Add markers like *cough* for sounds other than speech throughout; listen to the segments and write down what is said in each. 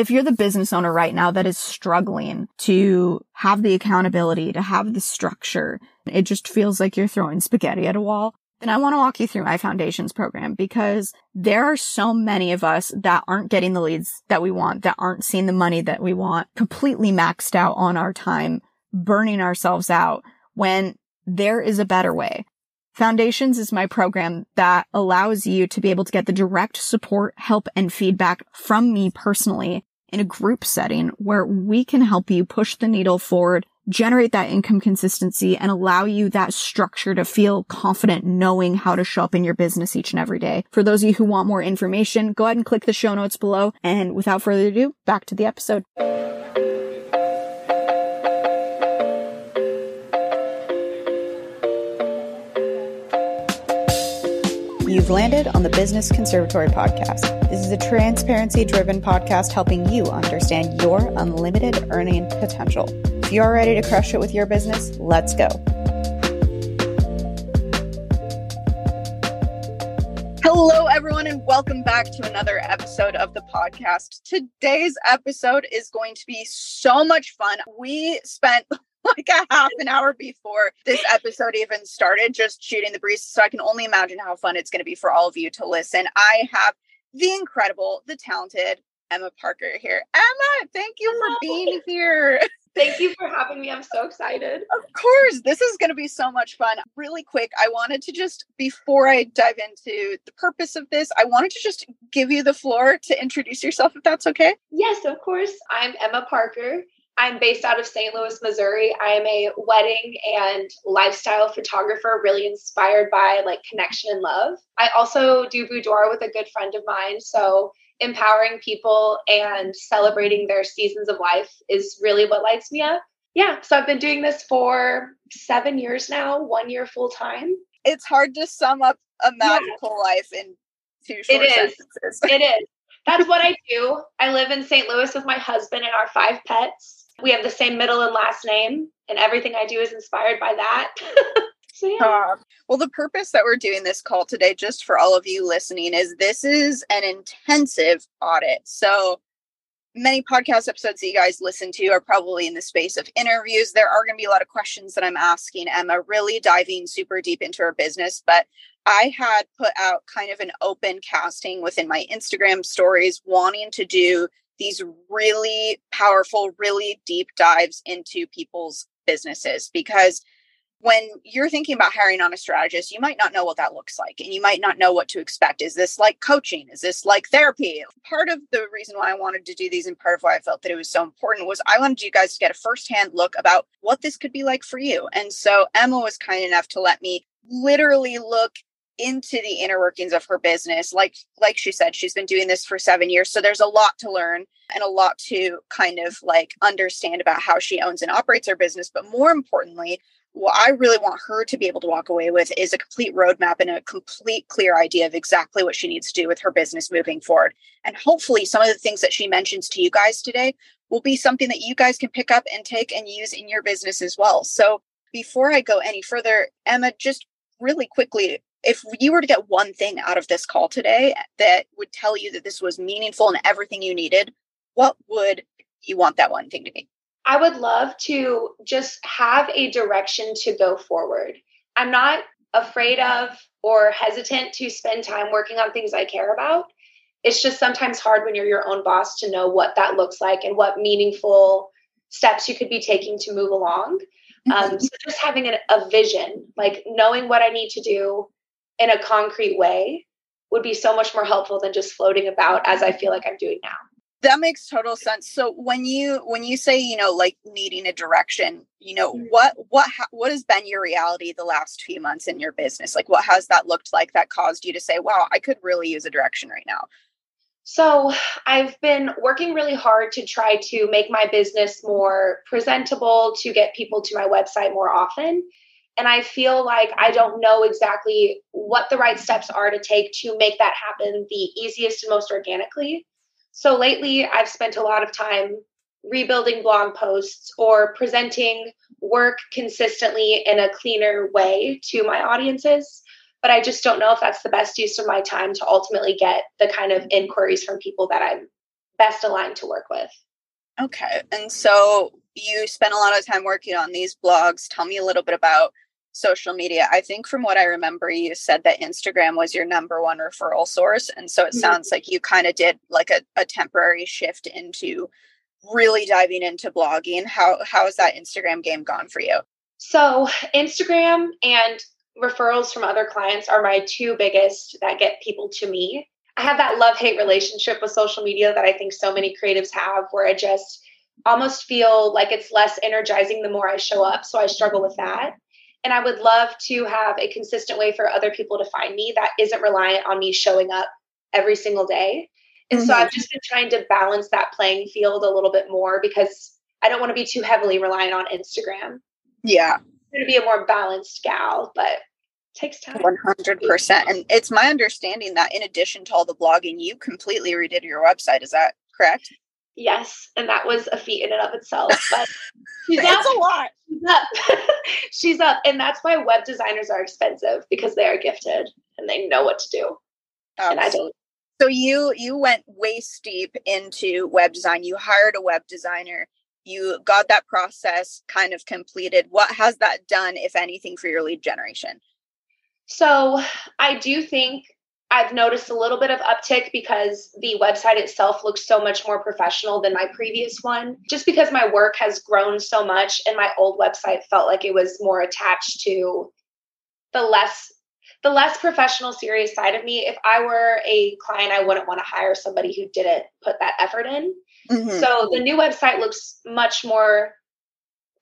if you're the business owner right now that is struggling to have the accountability, to have the structure, it just feels like you're throwing spaghetti at a wall, then I want to walk you through my foundations program because there are so many of us that aren't getting the leads that we want, that aren't seeing the money that we want, completely maxed out on our time, burning ourselves out when there is a better way. Foundations is my program that allows you to be able to get the direct support, help, and feedback from me personally in a group setting where we can help you push the needle forward, generate that income consistency and allow you that structure to feel confident knowing how to show up in your business each and every day. For those of you who want more information, go ahead and click the show notes below. And without further ado, back to the episode. You've landed on the Business Conservatory podcast. This is a transparency driven podcast helping you understand your unlimited earning potential. If you're ready to crush it with your business, let's go. Hello, everyone, and welcome back to another episode of the podcast. Today's episode is going to be so much fun. We spent like a half an hour before this episode even started, just shooting the breeze. So I can only imagine how fun it's going to be for all of you to listen. I have the incredible, the talented Emma Parker here. Emma, thank you for being here. *laughs* Thank you for having me. I'm so excited. Of course. This is going to be so much fun. Really quick, I wanted to just, before I dive into the purpose of this, I wanted to just give you the floor to introduce yourself, if that's okay. Yes, of course. I'm Emma Parker. I'm based out of St. Louis, Missouri. I am a wedding and lifestyle photographer, really inspired by like connection and love. I also do boudoir with a good friend of mine. So empowering people and celebrating their seasons of life is really what lights me up. Yeah. So I've been doing this for seven years now, one year full time. It's hard to sum up a magical yeah. life in two short it is. sentences. It is. That's what I *laughs* do. I live in St. Louis with my husband and our five pets we have the same middle and last name, and everything I do is inspired by that. *laughs* so, yeah. Uh, well, the purpose that we're doing this call today, just for all of you listening, is this is an intensive audit. So, many podcast episodes that you guys listen to are probably in the space of interviews. There are going to be a lot of questions that I'm asking Emma, really diving super deep into her business. But I had put out kind of an open casting within my Instagram stories, wanting to do these really powerful, really deep dives into people's businesses because when you're thinking about hiring on a strategist, you might not know what that looks like and you might not know what to expect. Is this like coaching? Is this like therapy? Part of the reason why I wanted to do these and part of why I felt that it was so important was I wanted you guys to get a firsthand look about what this could be like for you. And so Emma was kind enough to let me literally look into the inner workings of her business like like she said she's been doing this for 7 years so there's a lot to learn and a lot to kind of like understand about how she owns and operates her business but more importantly what I really want her to be able to walk away with is a complete roadmap and a complete clear idea of exactly what she needs to do with her business moving forward. And hopefully, some of the things that she mentions to you guys today will be something that you guys can pick up and take and use in your business as well. So, before I go any further, Emma, just really quickly, if you were to get one thing out of this call today that would tell you that this was meaningful and everything you needed, what would you want that one thing to be? I would love to just have a direction to go forward. I'm not afraid of or hesitant to spend time working on things I care about. It's just sometimes hard when you're your own boss to know what that looks like and what meaningful steps you could be taking to move along. Um, mm-hmm. so just having a, a vision, like knowing what I need to do, in a concrete way would be so much more helpful than just floating about as I feel like I'm doing now. That makes total sense. So when you when you say you know like needing a direction, you know mm-hmm. what what ha- what has been your reality the last few months in your business? Like what has that looked like that caused you to say, "Wow, I could really use a direction right now." So, I've been working really hard to try to make my business more presentable, to get people to my website more often. And I feel like I don't know exactly what the right steps are to take to make that happen the easiest and most organically. So lately, I've spent a lot of time rebuilding blog posts or presenting work consistently in a cleaner way to my audiences. But I just don't know if that's the best use of my time to ultimately get the kind of inquiries from people that I'm best aligned to work with. Okay. And so you spent a lot of time working on these blogs. Tell me a little bit about social media. I think from what I remember, you said that Instagram was your number one referral source. And so it mm-hmm. sounds like you kind of did like a, a temporary shift into really diving into blogging. How how has that Instagram game gone for you? So Instagram and referrals from other clients are my two biggest that get people to me. I have that love hate relationship with social media that I think so many creatives have, where I just almost feel like it's less energizing the more I show up. So I struggle with that. And I would love to have a consistent way for other people to find me that isn't reliant on me showing up every single day. And mm-hmm. so I've just been trying to balance that playing field a little bit more because I don't want to be too heavily reliant on Instagram. Yeah. I'm going to be a more balanced gal, but takes time. 100%. And it's my understanding that in addition to all the blogging, you completely redid your website. Is that correct? Yes. And that was a feat in and of itself. *laughs* But she's up. a lot. She's up. *laughs* she's up. And that's why web designers are expensive because they are gifted and they know what to do. And I don't. So you you went waist deep into web design. You hired a web designer. You got that process kind of completed. What has that done, if anything, for your lead generation? So I do think I've noticed a little bit of uptick because the website itself looks so much more professional than my previous one. Just because my work has grown so much and my old website felt like it was more attached to the less the less professional serious side of me. If I were a client, I wouldn't want to hire somebody who didn't put that effort in. Mm-hmm. So the new website looks much more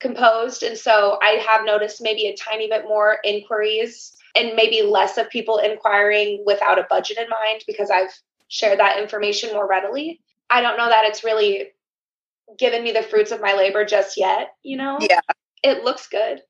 composed and so I have noticed maybe a tiny bit more inquiries and maybe less of people inquiring without a budget in mind because I've shared that information more readily. I don't know that it's really given me the fruits of my labor just yet, you know? Yeah. It looks good.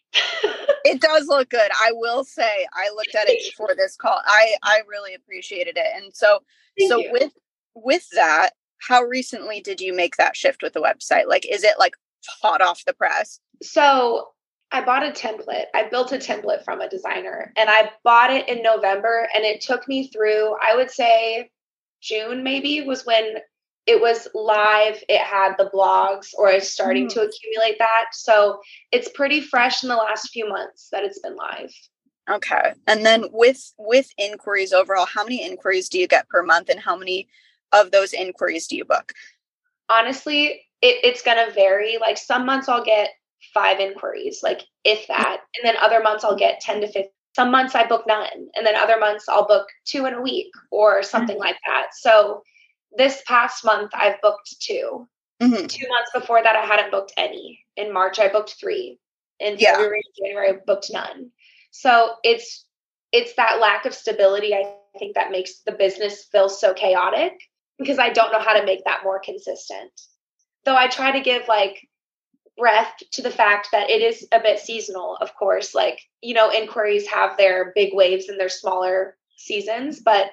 it does look good. I will say I looked at it before this call. I I really appreciated it. And so Thank so you. with with that, how recently did you make that shift with the website? Like is it like hot off the press? So I bought a template. I built a template from a designer and I bought it in November and it took me through, I would say June maybe was when it was live. It had the blogs or is starting mm. to accumulate that. So it's pretty fresh in the last few months that it's been live. Okay. And then with with inquiries overall, how many inquiries do you get per month and how many of those inquiries do you book? Honestly, it, it's gonna vary. Like some months I'll get five inquiries, like if that. And then other months I'll get 10 to 15. Some months I book none. And then other months I'll book two in a week or something mm-hmm. like that. So this past month I've booked 2 mm-hmm. Two months before that I hadn't booked any. In March I booked three. In yeah. February and January I booked none. So it's it's that lack of stability I think that makes the business feel so chaotic because I don't know how to make that more consistent. Though I try to give like breath to the fact that it is a bit seasonal, of course. Like, you know, inquiries have their big waves and their smaller seasons, but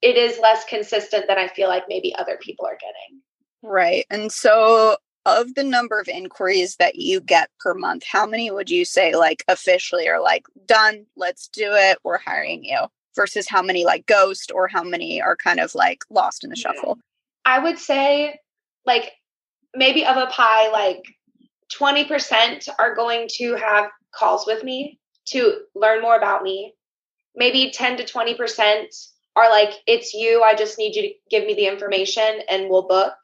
it is less consistent than I feel like maybe other people are getting. Right. And so, of the number of inquiries that you get per month, how many would you say, like, officially are like, done, let's do it, we're hiring you, versus how many like ghost or how many are kind of like lost in the shuffle? I would say, like, maybe of a pie, like 20% are going to have calls with me to learn more about me. Maybe 10 to 20% are like, it's you. I just need you to give me the information and we'll book.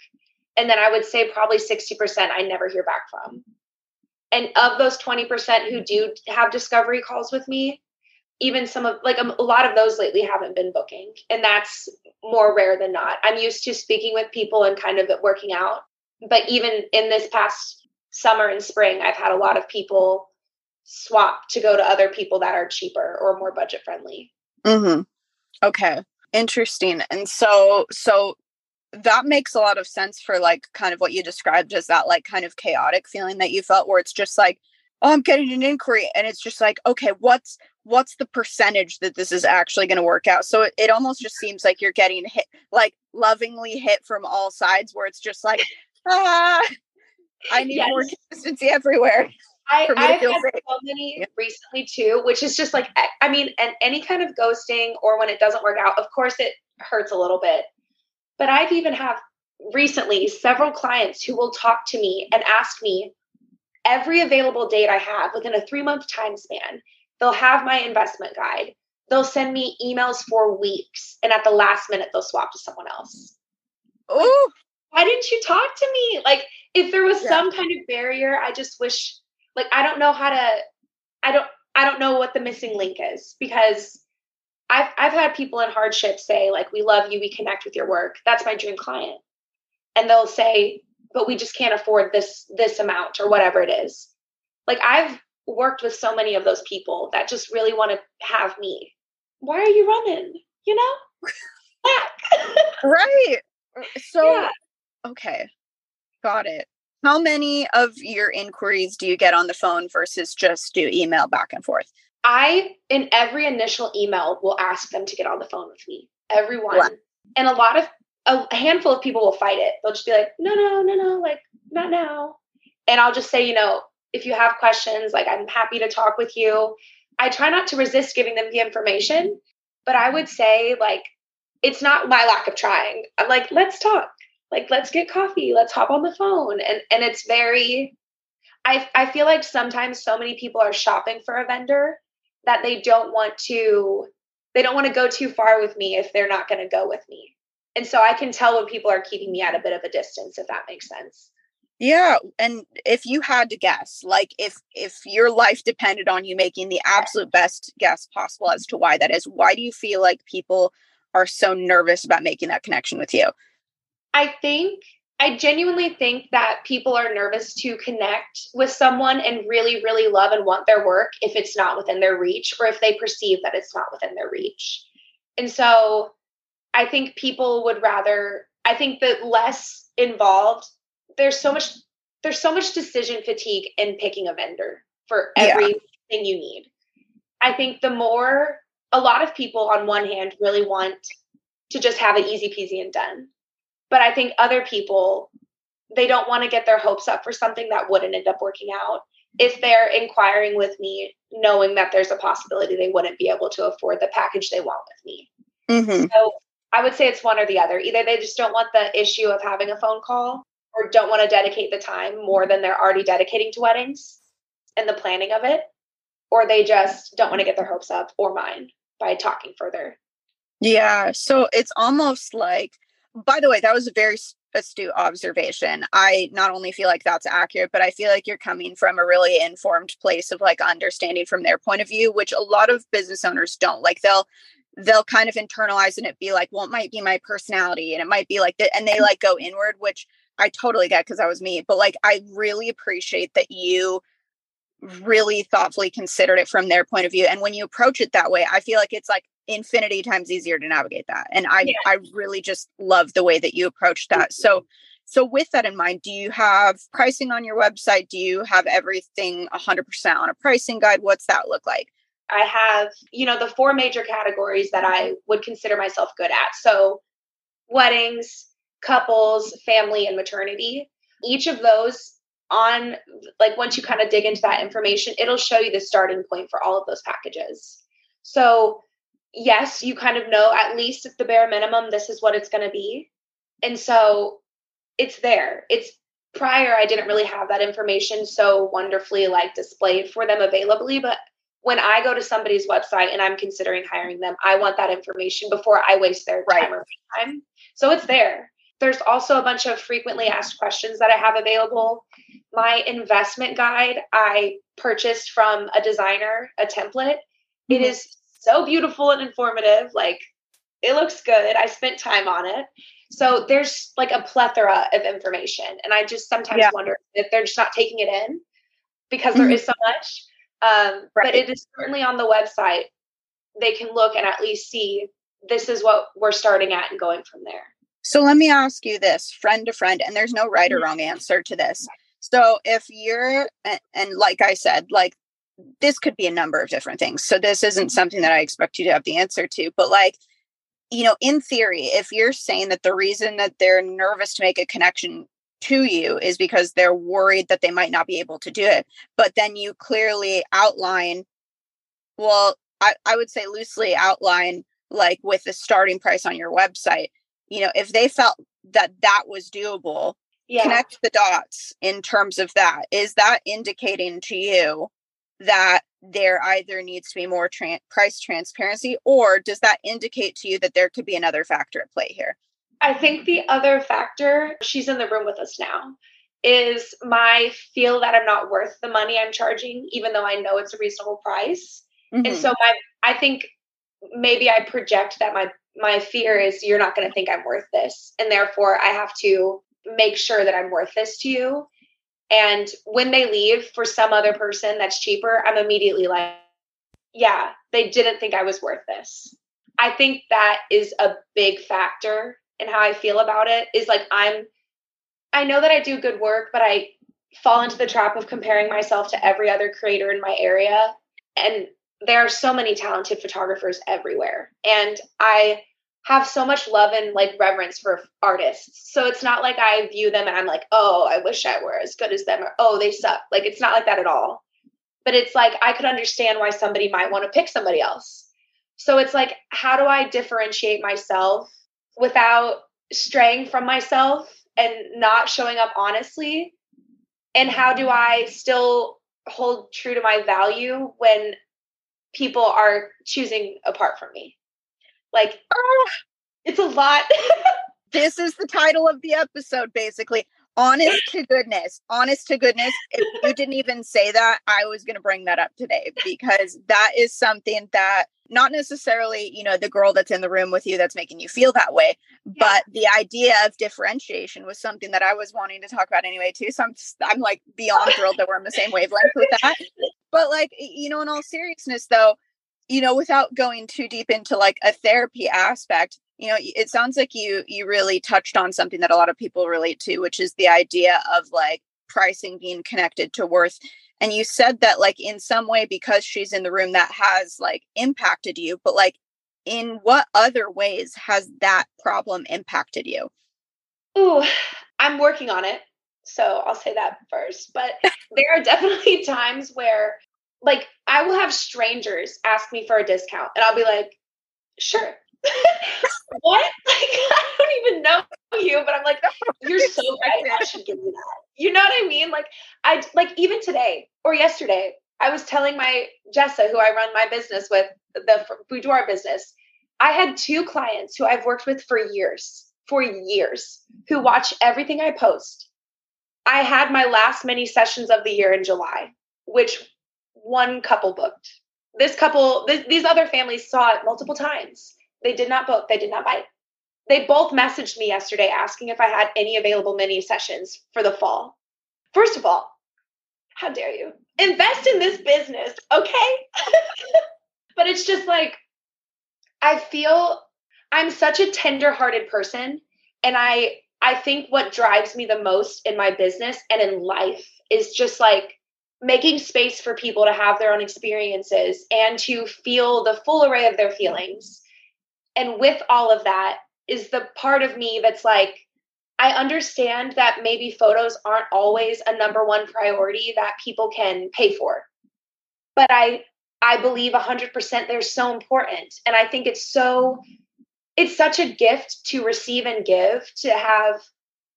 And then I would say probably 60% I never hear back from. And of those 20% who do have discovery calls with me, even some of like a, a lot of those lately haven't been booking. And that's more rare than not. I'm used to speaking with people and kind of working out. But even in this past summer and spring, I've had a lot of people swap to go to other people that are cheaper or more budget friendly. Mm-hmm. Okay. Interesting. And so, so that makes a lot of sense for like kind of what you described as that like kind of chaotic feeling that you felt where it's just like, oh, I'm getting an inquiry. And it's just like, okay, what's, what's the percentage that this is actually going to work out? So it, it almost just seems like you're getting hit, like lovingly hit from all sides where it's just like, ah, I need yes. more consistency everywhere. I, I've had safe. so many yeah. recently too, which is just like I mean, and any kind of ghosting or when it doesn't work out, of course it hurts a little bit. But I've even have recently several clients who will talk to me and ask me every available date I have within a three month time span. They'll have my investment guide. They'll send me emails for weeks. And at the last minute, they'll swap to someone else. Oh, why didn't you talk to me? Like, if there was yeah. some kind of barrier, I just wish, like, I don't know how to, I don't, I don't know what the missing link is because I've, I've had people in hardship say, like, we love you, we connect with your work. That's my dream client. And they'll say, but we just can't afford this, this amount or whatever it is. Like, I've worked with so many of those people that just really want to have me. Why are you running? You know? *laughs* right. *laughs* So, yeah. Okay, got it. How many of your inquiries do you get on the phone versus just do email back and forth? I, in every initial email, will ask them to get on the phone with me. Everyone. And a lot of, a handful of people will fight it. They'll just be like, no, no, no, no, like, not now. And I'll just say, you know, if you have questions, like, I'm happy to talk with you. I try not to resist giving them the information, but I would say, like, it's not my lack of trying. I'm like, let's talk. Like, let's get coffee. Let's hop on the phone. And and it's very I I feel like sometimes so many people are shopping for a vendor that they don't want to they don't want to go too far with me if they're not going to go with me. And so I can tell when people are keeping me at a bit of a distance if that makes sense. Yeah, and if you had to guess, like if if your life depended on you making the absolute best guess possible as to why that is, why do you feel like people are so nervous about making that connection with you? I think I genuinely think that people are nervous to connect with someone and really, really love and want their work if it's not within their reach or if they perceive that it's not within their reach. And so I think people would rather, I think that less involved, there's so much, there's so much decision fatigue in picking a vendor for everything yeah. you need. I think the more a lot of people on one hand really want to just have it easy peasy and done. But I think other people, they don't want to get their hopes up for something that wouldn't end up working out. If they're inquiring with me, knowing that there's a possibility they wouldn't be able to afford the package they want with me. Mm-hmm. So I would say it's one or the other. Either they just don't want the issue of having a phone call or don't want to dedicate the time more than they're already dedicating to weddings and the planning of it, or they just don't want to get their hopes up or mine by talking further. Yeah. So it's almost like, by the way, that was a very astute observation. I not only feel like that's accurate, but I feel like you're coming from a really informed place of like understanding from their point of view, which a lot of business owners don't. Like they'll they'll kind of internalize and it be like, well, it might be my personality and it might be like that. And they mm. like go inward, which I totally get because I was me. But like I really appreciate that you really thoughtfully considered it from their point of view and when you approach it that way i feel like it's like infinity times easier to navigate that and i yeah. i really just love the way that you approach that. So so with that in mind do you have pricing on your website? Do you have everything 100% on a pricing guide? What's that look like? I have you know the four major categories that i would consider myself good at. So weddings couples family and maternity. Each of those on like once you kind of dig into that information it'll show you the starting point for all of those packages. So yes you kind of know at least at the bare minimum this is what it's going to be and so it's there it's prior i didn't really have that information so wonderfully like displayed for them availably but when i go to somebody's website and i'm considering hiring them i want that information before i waste their time right. or time so it's there there's also a bunch of frequently asked questions that I have available. My investment guide, I purchased from a designer, a template. Mm-hmm. It is so beautiful and informative. Like, it looks good. I spent time on it. So there's like a plethora of information. And I just sometimes yeah. wonder if they're just not taking it in because mm-hmm. there is so much. Um, right. But it is certainly on the website. They can look and at least see this is what we're starting at and going from there. So let me ask you this, friend to friend, and there's no right or mm-hmm. wrong answer to this. So if you're, and like I said, like this could be a number of different things. So this isn't mm-hmm. something that I expect you to have the answer to, but like, you know, in theory, if you're saying that the reason that they're nervous to make a connection to you is because they're worried that they might not be able to do it, but then you clearly outline, well, I, I would say loosely outline like with the starting price on your website you know if they felt that that was doable yeah. connect the dots in terms of that is that indicating to you that there either needs to be more tra- price transparency or does that indicate to you that there could be another factor at play here? I think the other factor she's in the room with us now is my feel that i'm not worth the money i'm charging even though i know it's a reasonable price. Mm-hmm. and so my i think maybe i project that my my fear is you're not going to think i'm worth this and therefore i have to make sure that i'm worth this to you and when they leave for some other person that's cheaper, I'm immediately like, yeah, they didn't think I was worth this. I think that is a big factor in how I feel about it is like I'm I know that I do good work, but I fall into the trap of comparing myself to every other creator in my area and there are so many talented photographers everywhere. And I have so much love and like reverence for artists. So it's not like I view them and I'm like, oh, I wish I were as good as them or oh, they suck. Like it's not like that at all. But it's like I could understand why somebody might want to pick somebody else. So it's like, how do I differentiate myself without straying from myself and not showing up honestly? And how do I still hold true to my value when people are choosing apart from me? Like, it's a lot. *laughs* this is the title of the episode, basically. Honest to goodness, honest to goodness. If you didn't even say that, I was going to bring that up today because that is something that not necessarily, you know, the girl that's in the room with you that's making you feel that way, yeah. but the idea of differentiation was something that I was wanting to talk about anyway too. So I'm I'm like beyond thrilled that we're on the same wavelength with that. But like, you know, in all seriousness though, you know without going too deep into like a therapy aspect you know it sounds like you you really touched on something that a lot of people relate to which is the idea of like pricing being connected to worth. And you said that like in some way because she's in the room that has like impacted you but like in what other ways has that problem impacted you? Ooh, i'm working on it so i'll say that first but there are definitely *laughs* times where like I will have strangers ask me for a discount and I'll be like, sure. *laughs* what? *laughs* Like I don't even know you, but I'm like, you're so *laughs* right. I should give you that. You know what I mean? Like I like even today or yesterday, I was telling my Jessa, who I run my business with, the boudoir business. I had two clients who I've worked with for years, for years, who watch everything I post. I had my last mini sessions of the year in July, which one couple booked. This couple, th- these other families saw it multiple times. They did not book, they did not buy. They both messaged me yesterday asking if I had any available mini sessions for the fall. First of all, how dare you invest in this business, okay? *laughs* but it's just like, I feel I'm such a tender-hearted person and I I think what drives me the most in my business and in life is just like making space for people to have their own experiences and to feel the full array of their feelings. And with all of that is the part of me that's like, I understand that maybe photos aren't always a number one priority that people can pay for. But I I believe 100% they're so important and I think it's so it's such a gift to receive and give to have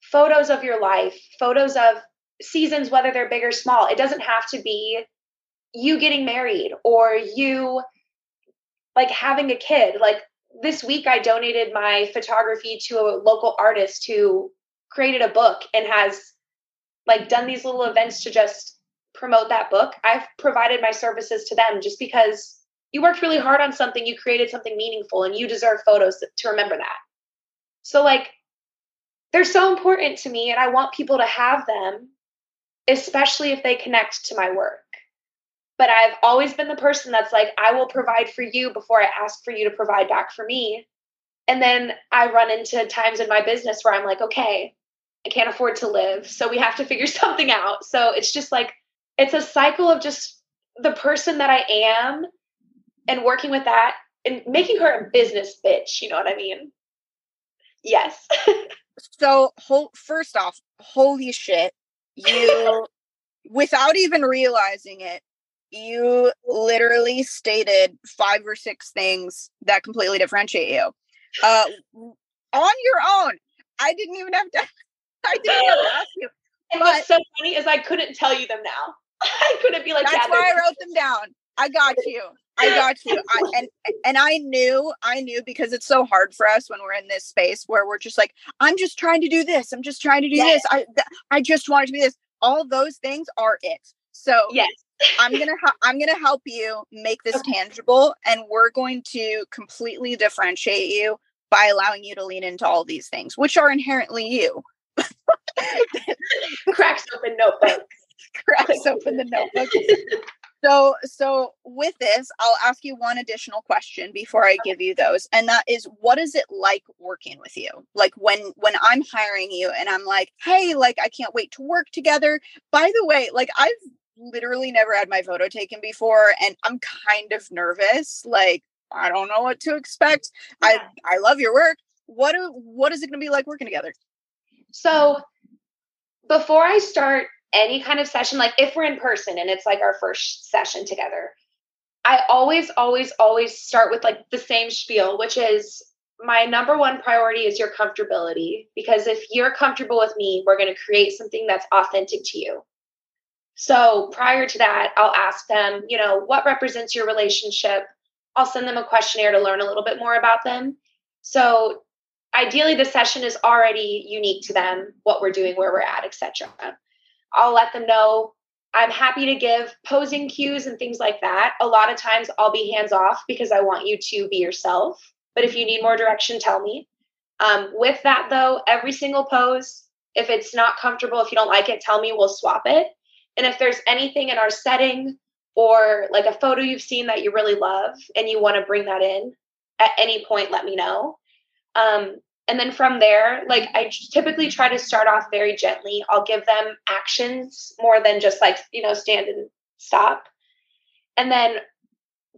photos of your life, photos of seasons, whether they're big or small. It doesn't have to be you getting married or you like having a kid. Like this week, I donated my photography to a local artist who created a book and has like done these little events to just promote that book. I've provided my services to them just because you worked really hard on something, you created something meaningful, and you deserve photos to remember that. So, like, they're so important to me, and I want people to have them especially if they connect to my work. But I've always been the person that's like, I will provide for you before I ask for you to provide back for me. And then I run into times in my business where I'm like, okay, I can't afford to live. So we have to figure *laughs* something out. So it's just like, it's a cycle of just the person that I am and working with that and making her a business bitch. You know what I mean? Yes. *laughs* so, whole, first off, holy shit you without even realizing it you literally stated five or six things that completely differentiate you uh, on your own I didn't even have to. *laughs* I didn't have to ask you. And what's so funny is I couldn't tell you them now. *laughs* I couldn't be like. That's yeah, why I wrote them down. I got *laughs* you. I got you. I, and and I knew, I knew because it's so hard for us when we're in this space where we're just like, I'm just trying to do this. I'm just trying to do yes. this. I th- I just wanted to be this. All those things are it. So yes. I'm gonna ha- I'm gonna help you make this okay. tangible, and we're going to completely differentiate you by allowing you to lean into all these things, which are inherently you. *laughs* Cracks open notebook. *laughs* Cracks open the notebook. *laughs* So, so with this, I'll ask you one additional question before I give you those, and that is, what is it like working with you? Like when when I'm hiring you, and I'm like, hey, like I can't wait to work together. By the way, like I've literally never had my photo taken before, and I'm kind of nervous. Like I don't know what to expect. Yeah. I I love your work. What do, what is it going to be like working together? So before I start any kind of session, like if we're in person and it's like our first session together, I always, always, always start with like the same spiel, which is my number one priority is your comfortability. Because if you're comfortable with me, we're going to create something that's authentic to you. So prior to that, I'll ask them, you know, what represents your relationship? I'll send them a questionnaire to learn a little bit more about them. So ideally the session is already unique to them, what we're doing, where we're at, etc. I'll let them know I'm happy to give posing cues and things like that. A lot of times I'll be hands off because I want you to be yourself. But if you need more direction, tell me. Um, with that, though, every single pose, if it's not comfortable, if you don't like it, tell me, we'll swap it. And if there's anything in our setting or like a photo you've seen that you really love and you want to bring that in at any point, let me know. Um, and then from there, like I typically try to start off very gently. I'll give them actions more than just like, you know, stand and stop. And then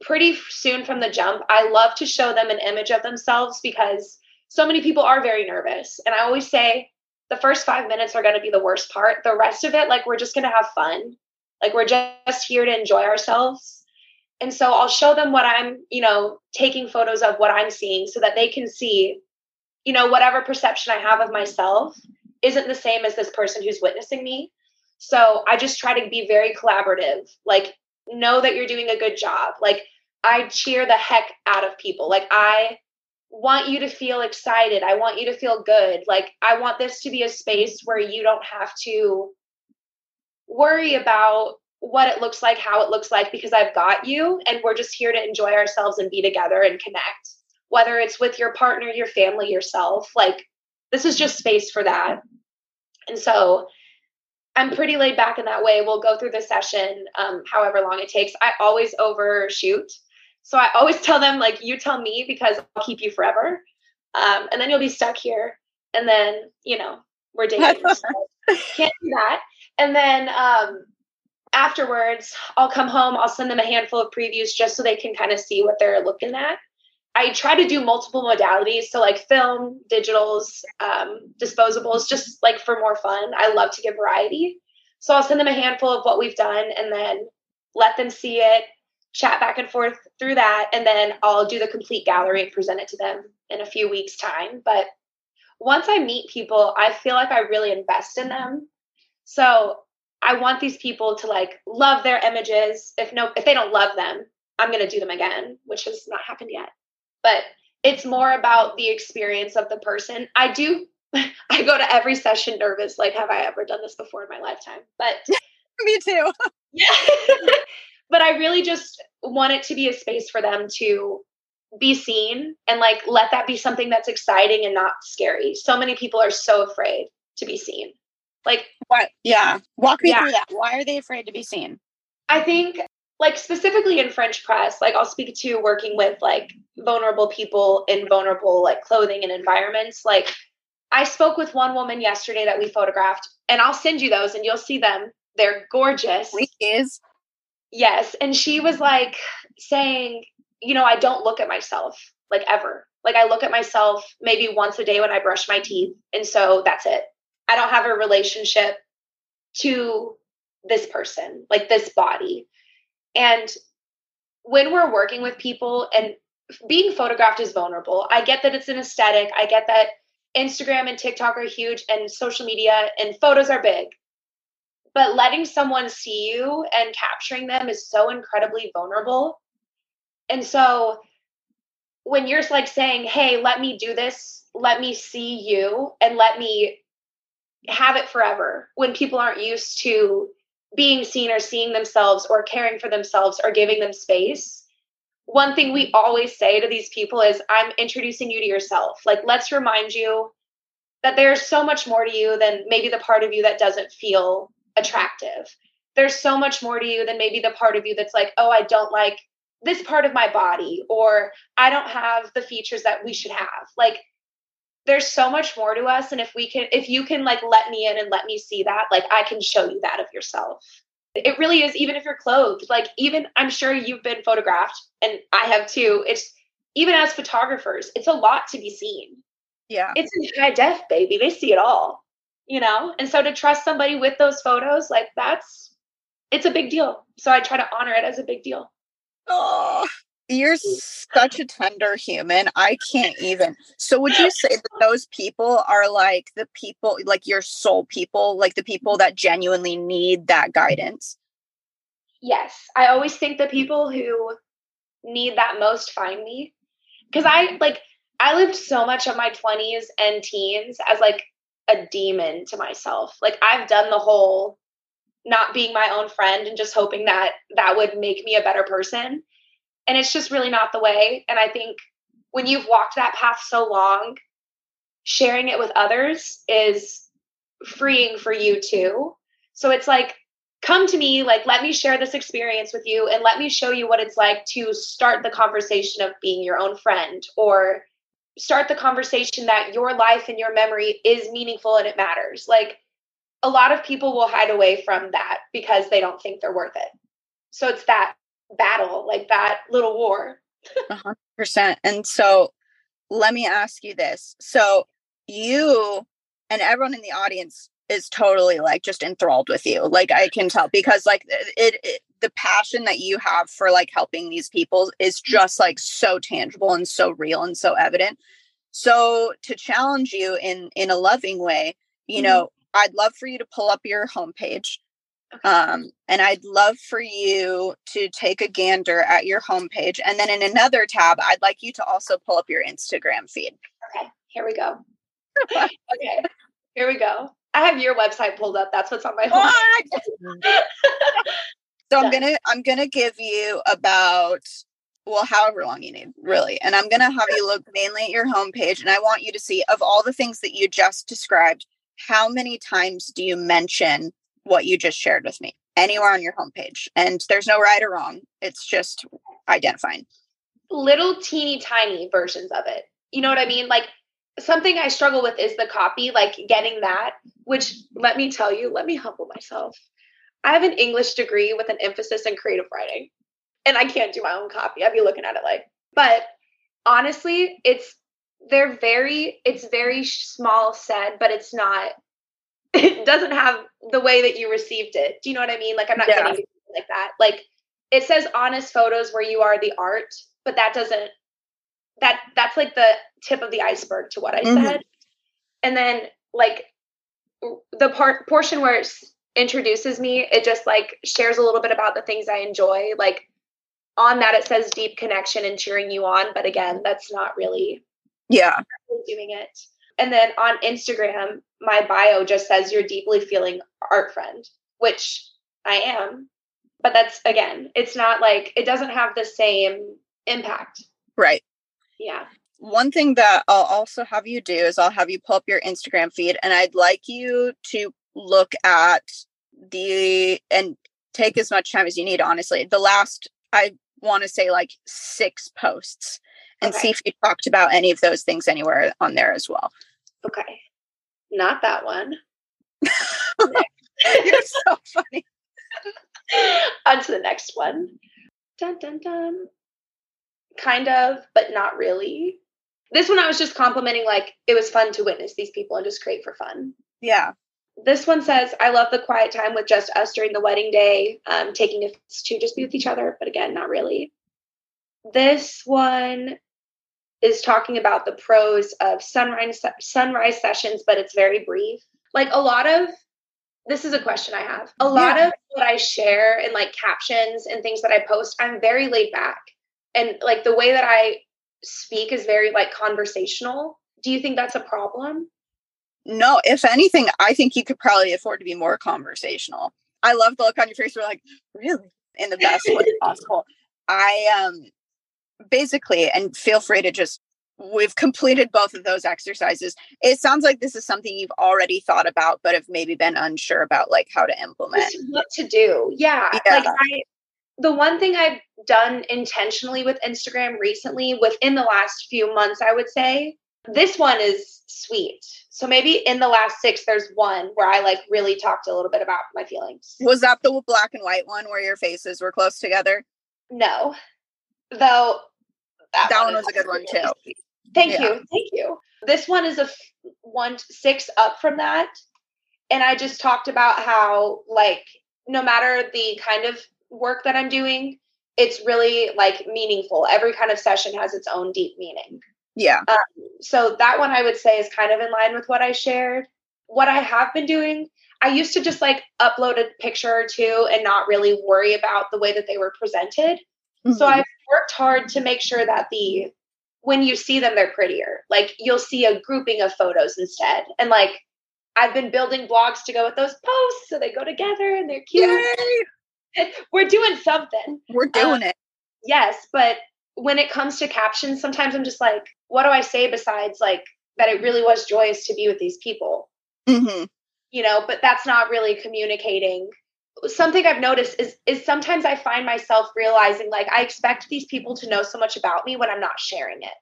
pretty soon from the jump, I love to show them an image of themselves because so many people are very nervous. And I always say the first five minutes are going to be the worst part. The rest of it, like, we're just going to have fun. Like, we're just here to enjoy ourselves. And so I'll show them what I'm, you know, taking photos of what I'm seeing so that they can see you know, whatever perception I have of myself isn't the same as this person who's witnessing me. So I just try to be very collaborative. Like, know that you're doing a good job. Like, I cheer the heck out of people. Like, I want you to feel excited. I want you to feel good. Like, I want this to be a space where you don't have to worry about what it looks like, how it looks like, because I've got you and we're just here to enjoy ourselves and be together and connect whether it's with your partner, your family, yourself. Like, this is just space for that. And so I'm pretty laid back in that way. We'll go through the session, um, however long it takes. I always overshoot. So I always *laughs* tell them, like, you tell me because I'll keep you forever. Um, and then you'll be stuck here. And then, you know, we're dating. *laughs* so can't do that. And then um, afterwards, I'll come home, I'll send them a handful of previews just so they can kind of see what they're looking at. I try to do multiple modalities. So like film, digitals, um, disposables, just like for more fun. I love to give variety. So I'll send them a handful of what we've done and then let them see it, chat back and forth through that. And then I'll do the complete gallery and present it to them in a few weeks time. But once I meet people, I feel like I really invest in them. So I want these people to like love their images. If no, if they don't love them, I'm to do them again, which has not happened yet but it's more about the experience of the person. I do *laughs* I go to every session nervous like have I ever done this before in my lifetime? But *laughs* me too. *laughs* yeah. but I really just want it to be a space for them to be seen and like let that be something that's exciting and not scary. So many people are so afraid to be seen. Like what? Yeah. Walk me yeah. through that. Why are they afraid to be seen? I think like specifically in French press, like I'll speak to working with like vulnerable people in vulnerable like clothing and environments. Like I spoke with one woman yesterday that we photographed, and I'll send you those and you'll see them. They're gorgeous. Please. Yes. And she was like saying, you know, I don't look at myself like ever. Like I look at myself maybe once a day when I brush my teeth. And so that's it. I don't have a relationship to this person, like this body. And when we're working with people and being photographed is vulnerable, I get that it's an aesthetic. I get that Instagram and TikTok are huge and social media and photos are big. But letting someone see you and capturing them is so incredibly vulnerable. And so when you're like saying, "Hey, let me do this. Let me see you and let me have it forever." When people aren't used to being seen or seeing themselves or caring for themselves or giving them space, one thing we always say to these people is I'm introducing you to yourself. Like, let's remind you that there's so much more to you than maybe the part of you that doesn't feel attractive. There's so much more to you than maybe the part of you that's like, oh, I don't like this part of my body, or I don't have the features that we should have. Like, there's so much more to us. And if we can, if you can like let me in and let me see that, like, I can show you that of yourself. It really is, even if you're clothed, like, even I'm sure you've been photographed, and I have too. It's even as photographers, it's a lot to be seen. Yeah. It's in high def, baby. They see it all, you know? And so to trust somebody with those photos, like, that's, it's a big deal. So I try to honor it as a big deal. Oh, you're such a tender human. I can't even. *laughs* So, would you say that those people are like the people, like your soul people, like the people that genuinely need that guidance? Yes. I always think the mm. people who need that most find me. Because I like, I lived so much of my 20s and teens as like a demon to myself. Like, I've done the whole not being my own friend and just hoping that that would make me a better person. And it's just really not the way. And I think when you've walked that path so long, sharing it with others is freeing for you too. So it's like, come to me, like, let me share this experience with you and let me show you what it's like to start the conversation of being your own friend or start the conversation that your life and your memory is meaningful and it matters. Like, a lot of people will hide away from that because they don't think they're worth it. So it's that battle, like that little war. 100%. And so let me ask you this. So you and everyone in the audience is totally like just enthralled with you. Like I can tell because like it, it the passion that you have for like helping these people is just like so tangible and so real and so evident. So to challenge you in in a loving way, you mm-hmm. know, I'd love for you to pull up your homepage. Okay. Um, and I'd love for you to take a gander at your homepage. And then in another tab, I'd like you to also pull up your Instagram feed. Okay, here we go. *laughs* okay, here we go. I have your website pulled up. That's what's on my home. *laughs* so I'm gonna I'm gonna give you about well, however long you need, really. And I'm gonna have you look mainly at your homepage, and I want you to see of all the things that you just described, how many times do you mention what you just shared with me anywhere on your homepage? And there's no right or wrong. It's just identifying little teeny tiny versions of it. You know what I mean? Like something I struggle with is the copy, like getting that, which let me tell you, let me humble myself. I have an English degree with an emphasis in creative writing, and I can't do my own copy. I'd be looking at it like, but honestly, it's they're very it's very small said but it's not it doesn't have the way that you received it do you know what i mean like i'm not yeah. getting like that like it says honest photos where you are the art but that doesn't that that's like the tip of the iceberg to what i mm-hmm. said and then like the part portion where it introduces me it just like shares a little bit about the things i enjoy like on that it says deep connection and cheering you on but again that's not really yeah. Doing it. And then on Instagram, my bio just says you're deeply feeling art friend, which I am. But that's again, it's not like it doesn't have the same impact. Right. Yeah. One thing that I'll also have you do is I'll have you pull up your Instagram feed and I'd like you to look at the and take as much time as you need, honestly. The last, I want to say like six posts and okay. see if you talked about any of those things anywhere on there as well. Okay. Not that one. *laughs* You're so funny. *laughs* on to the next one. Dun dun dun. Kind of, but not really. This one I was just complimenting, like it was fun to witness these people and just create for fun. Yeah. This one says, I love the quiet time with just us during the wedding day, um, taking us to just be with each other, but again, not really. This one is talking about the pros of sunrise sunrise sessions, but it's very brief. Like a lot of this is a question I have. A lot yeah. of what I share and like captions and things that I post, I'm very laid back. And like the way that I speak is very like conversational. Do you think that's a problem? No, if anything, I think you could probably afford to be more conversational. I love the look on your face. We're like, really? In the best way *laughs* possible. I um basically, and feel free to just we've completed both of those exercises. It sounds like this is something you've already thought about, but have maybe been unsure about like how to implement. What to do. Yeah. yeah. Like I the one thing I've done intentionally with Instagram recently, within the last few months, I would say, this one is sweet. So maybe in the last six, there's one where I like really talked a little bit about my feelings. Was that the black and white one where your faces were close together? No, though. That, that one, one was a good one too. Thank yeah. you, thank you. This one is a f- one six up from that, and I just talked about how like no matter the kind of work that I'm doing, it's really like meaningful. Every kind of session has its own deep meaning. Yeah. Um, so that one I would say is kind of in line with what I shared. What I have been doing, I used to just like upload a picture or two and not really worry about the way that they were presented. Mm-hmm. So I've worked hard to make sure that the when you see them they're prettier. Like you'll see a grouping of photos instead. And like I've been building blogs to go with those posts so they go together and they're cute. *laughs* We're doing something. We're doing um, it. Yes, but when it comes to captions, sometimes I'm just like, what do I say besides like that it really was joyous to be with these people? Mm-hmm. You know, but that's not really communicating. Something I've noticed is is sometimes I find myself realizing like I expect these people to know so much about me when I'm not sharing it.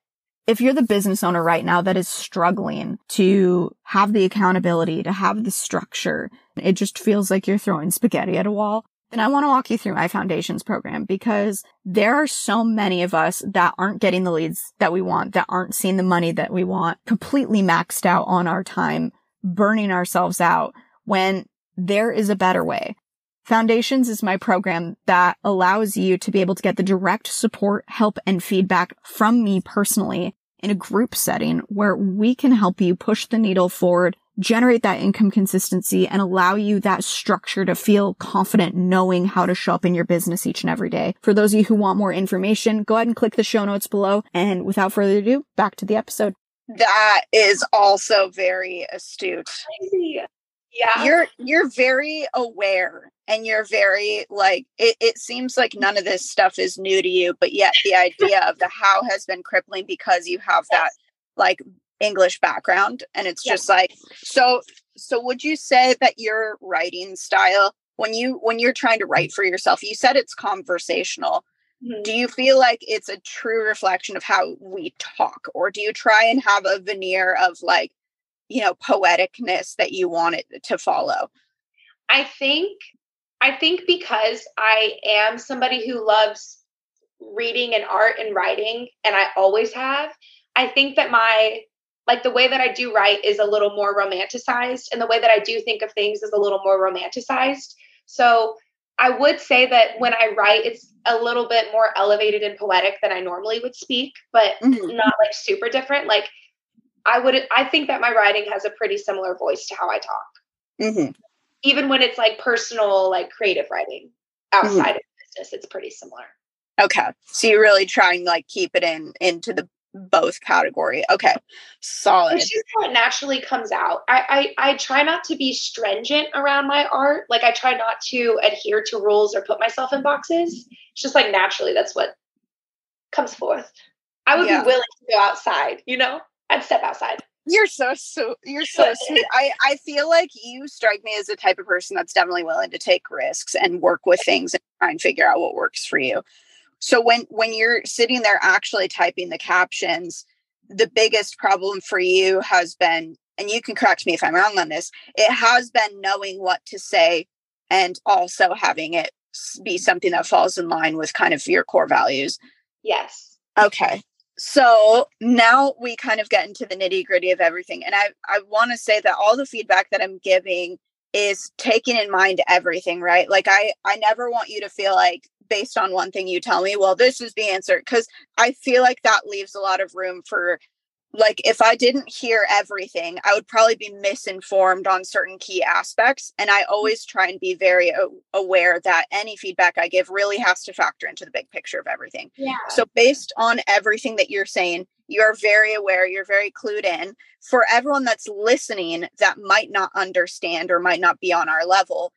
If you're the business owner right now that is struggling to have the accountability, to have the structure, it just feels like you're throwing spaghetti at a wall. And I want to walk you through my foundations program because there are so many of us that aren't getting the leads that we want, that aren't seeing the money that we want, completely maxed out on our time, burning ourselves out when there is a better way. Foundations is my program that allows you to be able to get the direct support, help, and feedback from me personally in a group setting where we can help you push the needle forward generate that income consistency and allow you that structure to feel confident knowing how to show up in your business each and every day. For those of you who want more information, go ahead and click the show notes below. And without further ado, back to the episode. That is also very astute. Yeah. You're you're very aware and you're very like it, it seems like none of this stuff is new to you, but yet the idea of the how has been crippling because you have that like English background and it's just like so so would you say that your writing style when you when you're trying to write for yourself you said it's conversational. Mm-hmm. do you feel like it's a true reflection of how we talk or do you try and have a veneer of like you know poeticness that you want it to follow? I think i think because i am somebody who loves reading and art and writing and i always have i think that my like the way that I do write is a little more romanticized, and the way that I do think of things is a little more romanticized. So I would say that when I write, it's a little bit more elevated and poetic than I normally would speak, but mm-hmm. not like super different. Like I would, I think that my writing has a pretty similar voice to how I talk, mm-hmm. Even when it's like personal, like creative writing mm-hmm. outside mm-hmm. of business. It's pretty similar. Okay, so you're really trying like keep it in into the both category. Okay, solid. It's just how it naturally comes out. I, I I try not to be stringent around my art. Like I try not to adhere to rules or put myself in boxes. It's just like naturally that's what comes forth. I would yeah. be willing to go outside. You know, I'd step outside. You're so so you're so sweet. I I feel like you strike me as the type of person that's definitely willing to take risks and work with things and try and figure out what works for you. So when when you're sitting there actually typing the captions the biggest problem for you has been and you can correct me if i'm wrong on this it has been knowing what to say and also having it be something that falls in line with kind of your core values. Yes. Okay so now we kind of get into the nitty gritty of everything and i i want to say that all the feedback that i'm giving is taking in mind everything right like i i never want you to feel like based on one thing you tell me, well, this is the answer. Because I feel like that leaves a lot of room for like if I didn't hear everything, I would probably be misinformed on certain key aspects. And I mm. always try and be very aware that any feedback I give really has to factor into the big picture of everything. Yeah. So, based on everything that you're saying, you're very aware, you're very clued in. For everyone that's listening that might not understand or might not be on our level,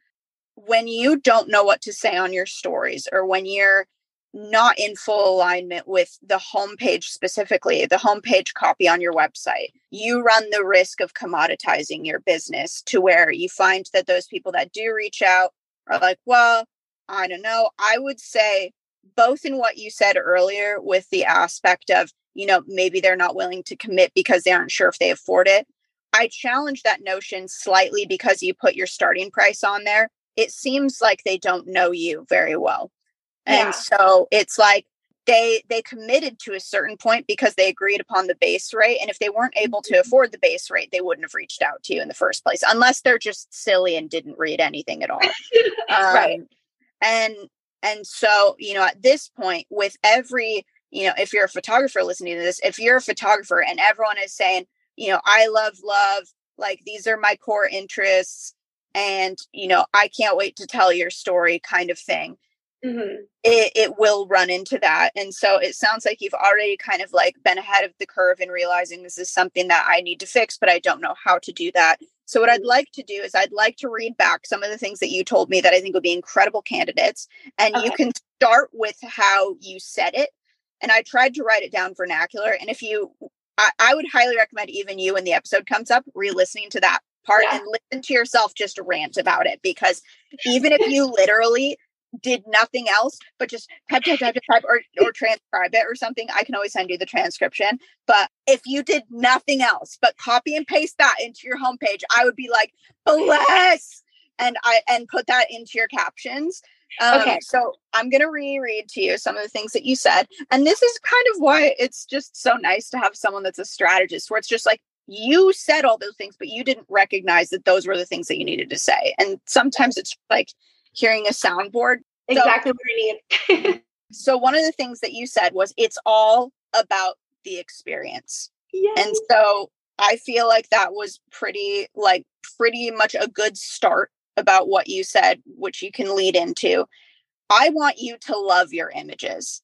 when you don't know what to say on your stories or when you're not in full alignment with the homepage specifically, the homepage copy on your website, you run the risk of commoditizing your business to where you find that those people that do reach out are like, well, I don't know. I would say both in what you said earlier with the aspect of, you know, maybe they're not willing to commit because they aren't sure if they afford it. I challenge that notion slightly because you put your starting price on there. It seems like they don't know you very well and yeah. so it's like they they committed to a certain point because they agreed upon the base rate and if they weren't able to mm-hmm. afford the base rate they wouldn't have reached out to you in the first place unless they're just silly and didn't read anything at all *laughs* um, right and and so you know at this point with every you know if you're a photographer listening to this if you're a photographer and everyone is saying you know i love love like these are my core interests and you know i can't wait to tell your story kind of thing mm-hmm. it, it will run into that. And so it sounds like you've already kind of like been ahead of the curve in realizing this is something that I need to fix, but I don't know how to do that. So, what I'd mm-hmm. like to do is, I'd like to read back some of the things that you told me that I think would be incredible candidates. And okay. you can start with how you said it. And I tried to write it down vernacular. And if you, I, I would highly recommend even you when the episode comes up, re listening to that part yeah. and listen to yourself just rant about it. Because even if *laughs* you literally did nothing else but just type, type, type, type, or, or transcribe it or something, I can always send you the transcription. But if you did nothing else but copy and paste that into your homepage, I would be like, bless, and I and put that into your captions. Um, okay. So I'm going to reread to you some of the things that you said. And this is kind of why it's just so nice to have someone that's a strategist where it's just like, you said all those things, but you didn't recognize that those were the things that you needed to say. And sometimes it's like hearing a soundboard. Exactly so, what I need. *laughs* so one of the things that you said was it's all about the experience. Yes. And so I feel like that was pretty like pretty much a good start about what you said, which you can lead into. I want you to love your images.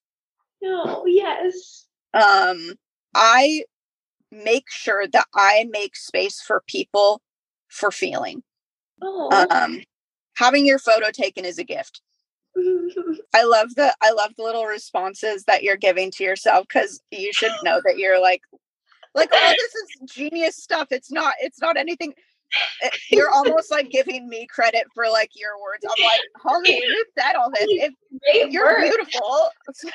Oh, yes. Um I make sure that I make space for people for feeling. Oh. Um having your photo taken is a gift. *laughs* I love the I love the little responses that you're giving to yourself because you should know that you're like like oh this is genius stuff. It's not it's not anything. Eh, you're almost like giving me credit for like your words. I'm like, homie, *laughs* you said all this. If, if you're work. beautiful. *laughs*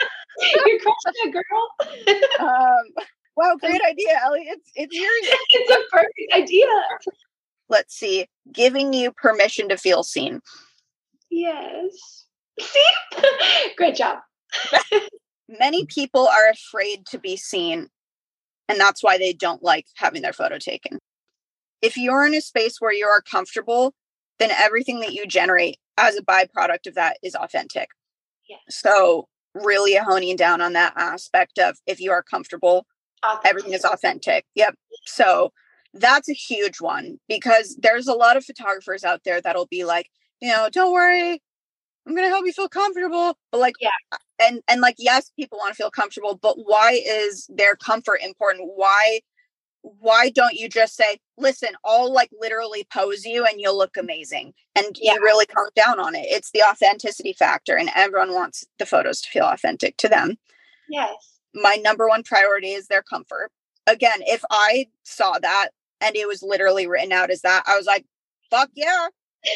you're crushing girl. um, wow, great idea, Ellie. It's it's your it's a perfect idea let's see, giving you permission to feel seen. Yes. See? *laughs* Great job. *laughs* Many people are afraid to be seen, and that's why they don't like having their photo taken. If you're in a space where you are comfortable, then everything that you generate as a byproduct of that is authentic. Yes. So, really honing down on that aspect of if you are comfortable, everything is authentic. Yep. So, that's a huge one because there's a lot of photographers out there that'll be like, you know, don't worry, I'm gonna help you feel comfortable. But like, yeah, uh, and and like, yes, people want to feel comfortable, but why is their comfort important? Why why don't you just say, listen, I'll like literally pose you and you'll look amazing? And yeah. you really calm down on it. It's the authenticity factor, and everyone wants the photos to feel authentic to them. Yes. My number one priority is their comfort. Again, if I saw that and it was literally written out as that. I was like, fuck yeah.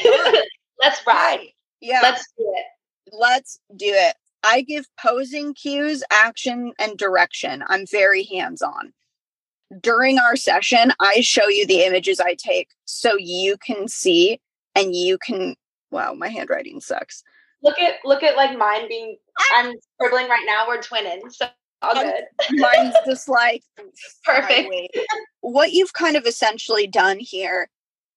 *laughs* Let's ride. Yeah. Let's do it. Let's do it. I give posing cues, action, and direction. I'm very hands on. During our session, I show you the images I take so you can see and you can. Wow, my handwriting sucks. Look at look at like mine being. I'm scribbling right now. We're twinning, so all good. *laughs* Mine's just like perfect. What you've kind of essentially done here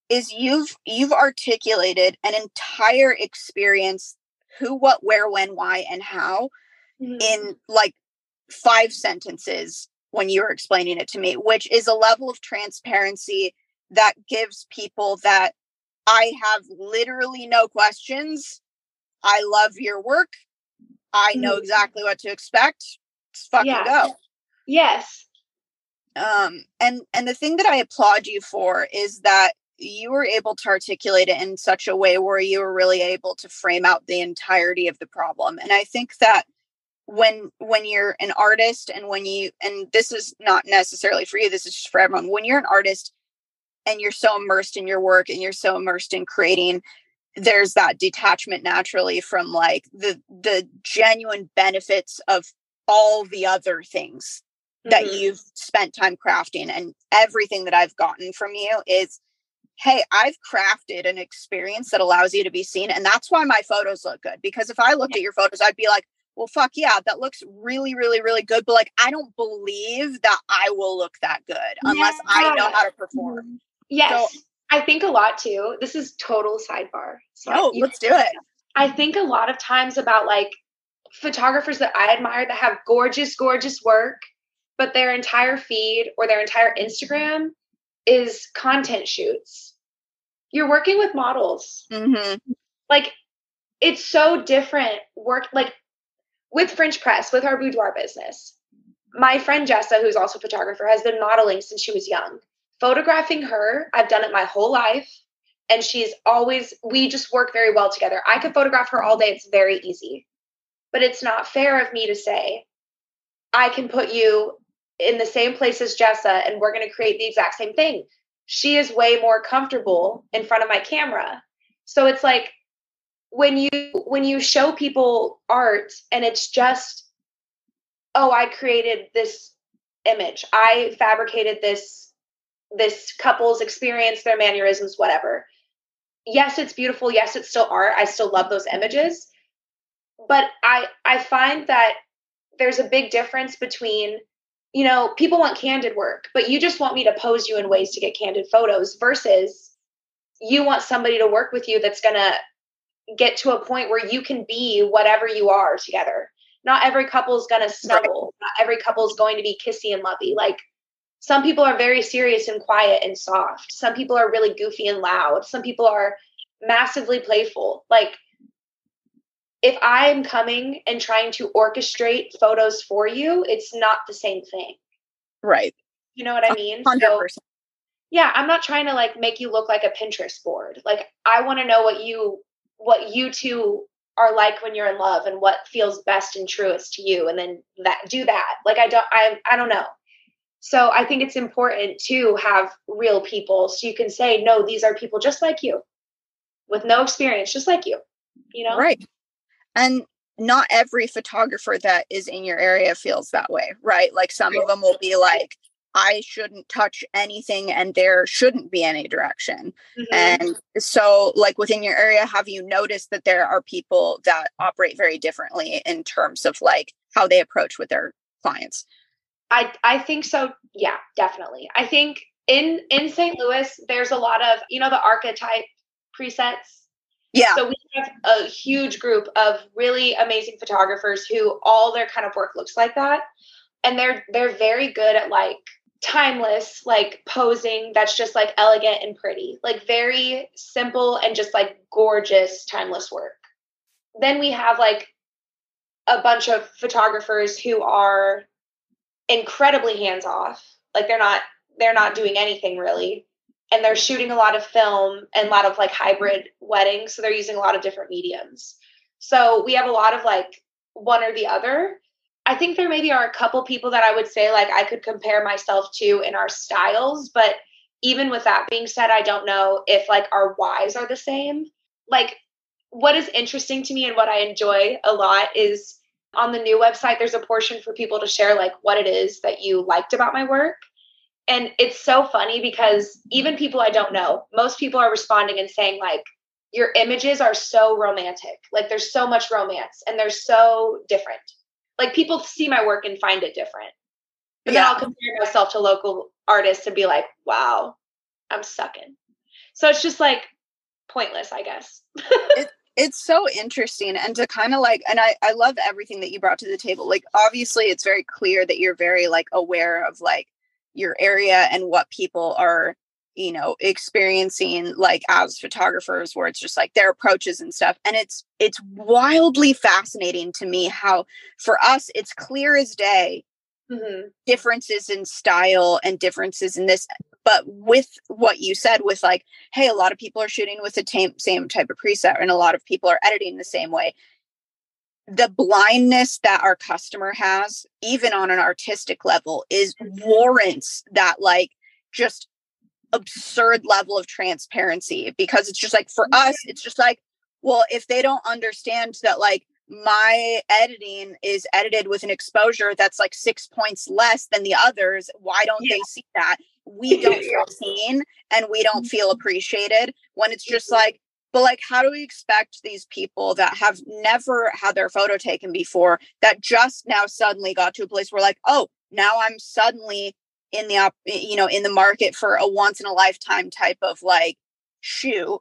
is you've you've articulated an entire experience who, what, where, when, why, and how mm-hmm. in like five sentences when you were explaining it to me, which is a level of transparency that gives people that I have literally no questions. I love your work. I know mm-hmm. exactly what to expect. Let's fucking yeah. go. Yes. Um, and and the thing that I applaud you for is that you were able to articulate it in such a way where you were really able to frame out the entirety of the problem. And I think that when when you're an artist and when you and this is not necessarily for you, this is just for everyone. When you're an artist and you're so immersed in your work and you're so immersed in creating there's that detachment naturally from like the the genuine benefits of all the other things mm-hmm. that you've spent time crafting and everything that I've gotten from you is hey I've crafted an experience that allows you to be seen and that's why my photos look good because if I looked yeah. at your photos I'd be like well fuck yeah that looks really really really good but like I don't believe that I will look that good unless yeah. I know how to perform mm-hmm. Yes. So, I think a lot too. This is total sidebar. So oh, let's do it. I think a lot of times about like photographers that I admire that have gorgeous, gorgeous work, but their entire feed or their entire Instagram is content shoots. You're working with models. Mm-hmm. Like, it's so different. Work like with French Press, with our boudoir business. My friend Jessa, who's also a photographer, has been modeling since she was young photographing her, I've done it my whole life. And she's always, we just work very well together. I could photograph her all day. It's very easy. But it's not fair of me to say, I can put you in the same place as Jessa and we're going to create the exact same thing. She is way more comfortable in front of my camera. So it's like when you when you show people art and it's just oh I created this image. I fabricated this this couple's experience, their mannerisms, whatever. Yes, it's beautiful. Yes, it's still art. I still love those images. But I I find that there's a big difference between you know, people want candid work, but you just want me to pose you in ways to get candid photos versus you want somebody to work with you that's going to get to a point where you can be whatever you are together. Not every couple is going to snuggle. Right. Not every couple is going to be kissy and lovey. Like some people are very serious and quiet and soft. Some people are really goofy and loud. Some people are massively playful. Like, if I'm coming and trying to orchestrate photos for you, it's not the same thing. Right. You know what I mean? 100%. So, yeah, I'm not trying to like make you look like a Pinterest board. Like I want to know what you what you two are like when you're in love and what feels best and truest to you and then that do that. Like I don't I I don't know. So I think it's important to have real people so you can say, no, these are people just like you with no experience, just like you, you know? Right. And not every photographer that is in your area feels that way, right? Like some of them will be like, I shouldn't touch anything and there shouldn't be any direction. Mm-hmm. And so, like within your area, have you noticed that there are people that operate very differently in terms of like how they approach with their clients? I I think so. Yeah, definitely. I think in in St. Louis, there's a lot of you know the archetype presets. Yeah. So we have a huge group of really amazing photographers who all their kind of work looks like that, and they're they're very good at like timeless like posing that's just like elegant and pretty like very simple and just like gorgeous timeless work then we have like a bunch of photographers who are incredibly hands off. Like they're not they're not doing anything really. And they're shooting a lot of film and a lot of like hybrid weddings. So they're using a lot of different mediums. So we have a lot of like one or the other. I think there maybe are a couple people that I would say like I could compare myself to in our styles, but even with that being said, I don't know if like our whys are the same. Like what is interesting to me and what I enjoy a lot is on the new website there's a portion for people to share like what it is that you liked about my work and it's so funny because even people i don't know most people are responding and saying like your images are so romantic. Like there's so much romance and they're so different. Like people see my work and find it different. But yeah. then i'll compare myself to local artists and be like wow i'm sucking. So it's just like pointless i guess. *laughs* It, it's so interesting and to kind of like and I I love everything that you brought to the table. Like obviously it's very clear that you're very like aware of like your area and what people are you know experiencing like as photographers where it's just like their approaches and stuff and it's it's wildly fascinating to me how for us it's clear as day mm-hmm. differences in style and differences in this but with what you said with like hey a lot of people are shooting with the same same type of preset and a lot of people are editing the same way the blindness that our customer has even on an artistic level is warrants that like just absurd level of transparency because it's just like for us it's just like well if they don't understand that like my editing is edited with an exposure that's like six points less than the others why don't yeah. they see that we *laughs* don't feel seen and we don't feel mm-hmm. appreciated when it's just like but like how do we expect these people that have never had their photo taken before that just now suddenly got to a place where like oh now i'm suddenly in the op- you know in the market for a once in a lifetime type of like shoe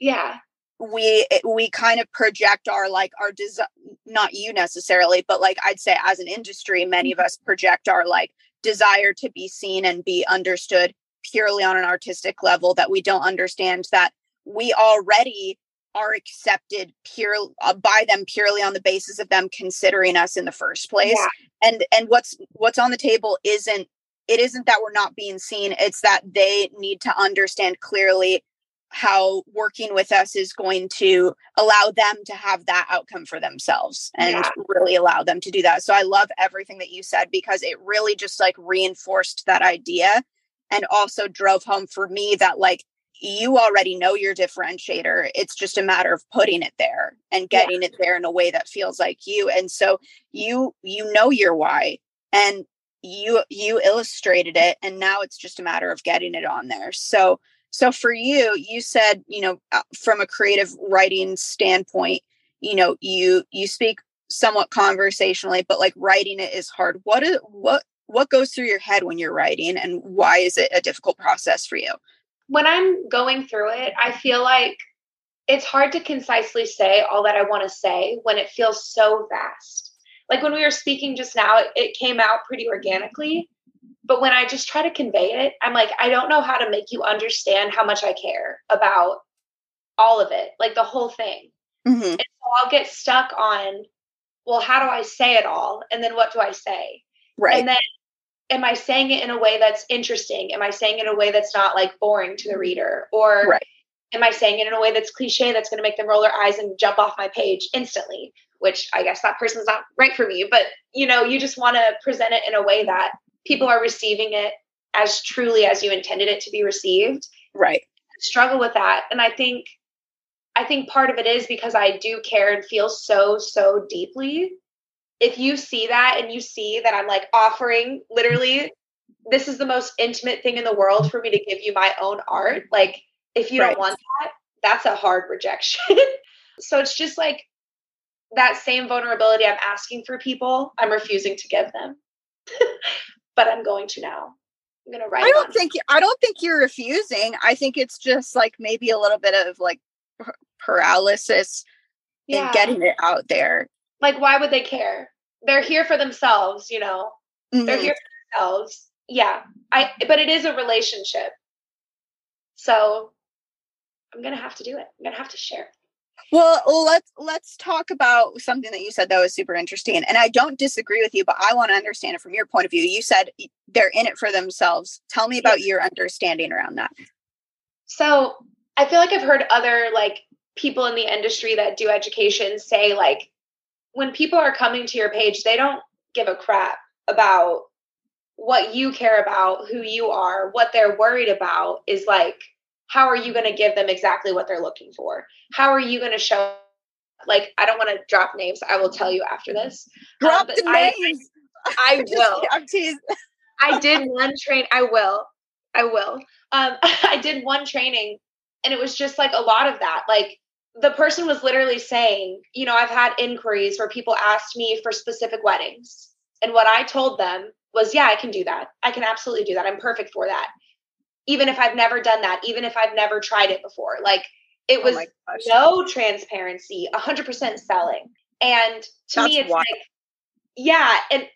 yeah. we eh, we kind of project our like our design not you necessarily but like i'd say as an industry many of mm-hmm. us project our like desire to be seen and be understood purely on an artistic level that we don't understand that we already are accepted pure uh, by them purely on the basis of them considering us in the first place yeah. and and what's what's on the table isn't it isn't that we're not being seen it's that they need to understand clearly how working with us is going to allow them to have that outcome for themselves and yeah. really allow them to do that so i love everything that you said because it really just like reinforced that idea and also drove home for me that like you already know your differentiator it's just a matter of putting it there and getting yeah. it there in a way that feels like you and so you you know your why and you you illustrated it and now it's just a matter of getting it on there. So so for you you said you know uh, from a creative writing standpoint you know you you speak somewhat conversationally but like writing it is hard. What is what what goes through your head when you're writing and why is it a difficult process for you when i'm going through it i feel like it's hard to concisely say all that i want to say when it feels so vast like when we were speaking just now, it, it came out pretty organically. But when I just try to convey it, I'm like, I don't know how to make you understand how much I care about all of it, like the whole thing. Mm-hmm. And so I'll get stuck on, well, how do I say it all? And then what do I say? Right. And then am I saying it in a way that's interesting? Am I saying it in a way that's not like boring to the reader? Or right. am I saying it in a way that's cliche that's going to make them roll their eyes and jump off my page instantly? which I guess that person's not right for me. But you know, you just want to present it in a way that people are receiving it as truly as you intended it to be received. Right. Struggle with that. And I think I think part of it is because I do care and feel so, so deeply. If you see that and you see that I'm like offering literally, this is the most intimate thing in the world for me to give you my own art. Like, if you right. don't want that, that's a hard rejection. *laughs* so it's just like that same vulnerability I'm asking for people, I'm refusing to give them. *laughs* but I'm going to now. I'm gonna write. I don't think I don't think you're refusing. I think it's just like maybe a little bit of like paralysis yeah. in getting it out there. Like, why would they care? They're here for themselves, you know. Mm-hmm. They're here for themselves. Yeah, I. But it is a relationship, so I'm gonna have to do it. I'm gonna have to share. Well, let's let's talk about something that you said that was super interesting. And I don't disagree with you, but I want to understand it from your point of view. You said they're in it for themselves. Tell me about your understanding around that. So, I feel like I've heard other like people in the industry that do education say like when people are coming to your page, they don't give a crap about what you care about, who you are, what they're worried about is like how are you going to give them exactly what they're looking for? How are you going to show? Like, I don't want to drop names. I will tell you after this. Um, drop um, the I, names. *laughs* I, will. I'm teasing. I *laughs* did one train. I will. I will. Um, *laughs* I did one training, and it was just like a lot of that. Like the person was literally saying, you know, I've had inquiries where people asked me for specific weddings, and what I told them was, yeah, I can do that. I can absolutely do that. I'm perfect for that even if I've never done that, even if I've never tried it before. Like It oh was oh no transparency, 100% selling. And to That's me, it's wild. like, yeah. And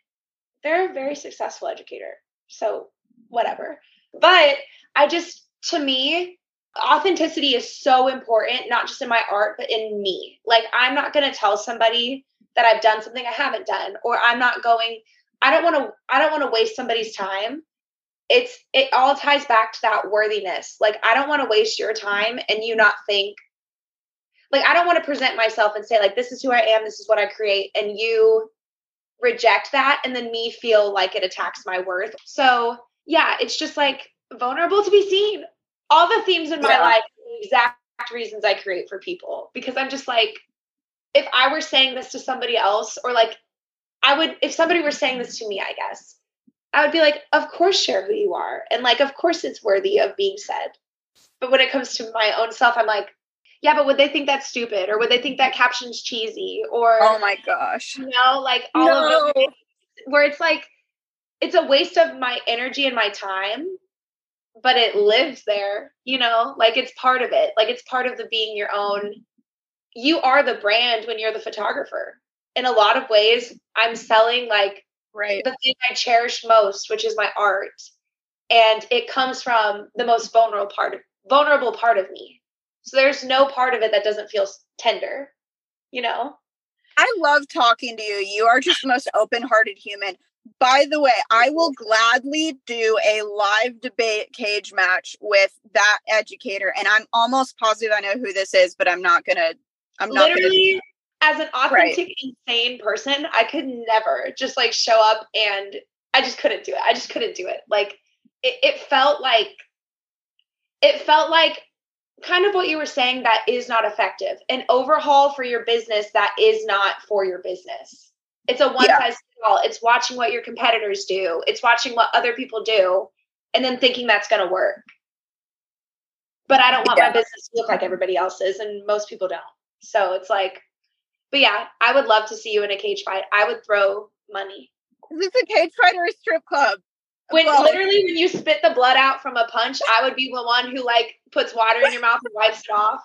they're a very successful educator. So, whatever. But I just, to me, authenticity is so important, not just in my art, but in me. Like, I'm not going to tell somebody that I've done something I haven't done, or I'm not going, I don't want to, I don't want to waste somebody's time. It's, it all ties back to that worthiness. Like, I don't want to waste your time and you not think, like, I don't want to present myself and say, like, this is who I am, this is what I create, and you reject that and then me feel like it attacks my worth. So, yeah, it's just like vulnerable to be seen. All the themes in my yeah. life, the exact reasons I create for people because I'm just like, if I were saying this to somebody else, or like, I would, if somebody were saying this to me, I guess, I would be like, of course, share who you are. And like, of course, it's worthy of being said. But when it comes to my own self, I'm like, yeah, but would they think that's stupid or would they think that caption's cheesy or oh my gosh, you know, like all no. of where it's like it's a waste of my energy and my time, but it lives there, you know, like it's part of it. Like it's part of the being your own. You are the brand when you're the photographer. In a lot of ways, I'm selling like right the thing I cherish most, which is my art. And it comes from the most vulnerable part of vulnerable part of me so there's no part of it that doesn't feel tender, you know? I love talking to you. You are just the most open hearted human. By the way, I will gladly do a live debate cage match with that educator. And I'm almost positive I know who this is, but I'm not going to. I'm not literally gonna... as an authentic, right. insane person, I could never just like show up and I just couldn't do it. I just couldn't do it. Like it, it felt like it felt like kind of what you were saying that is not effective. An overhaul for your business that is not for your business. It's a one yeah. size fits all. It's watching what your competitors do. It's watching what other people do and then thinking that's going to work. But I don't want yeah. my business to look like everybody else's and most people don't. So it's like but yeah, I would love to see you in a cage fight. I would throw money. Is this a cage fight or a strip club? when well, literally when you spit the blood out from a punch, I would be the one who like puts water in your mouth and wipes it off,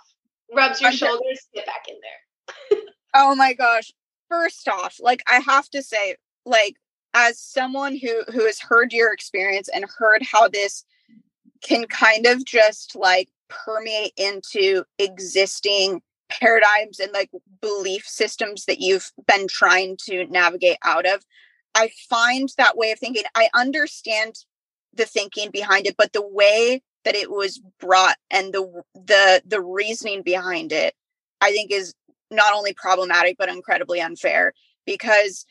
rubs your shoulders, get back in there. oh my gosh. First off, like I have to say, like as someone who who has heard your experience and heard how this can kind of just like permeate into existing paradigms and like belief systems that you've been trying to navigate out of I find that way of thinking, I understand the thinking behind it, but the way that it was brought and the the the reasoning behind it, I think is not only problematic but incredibly unfair because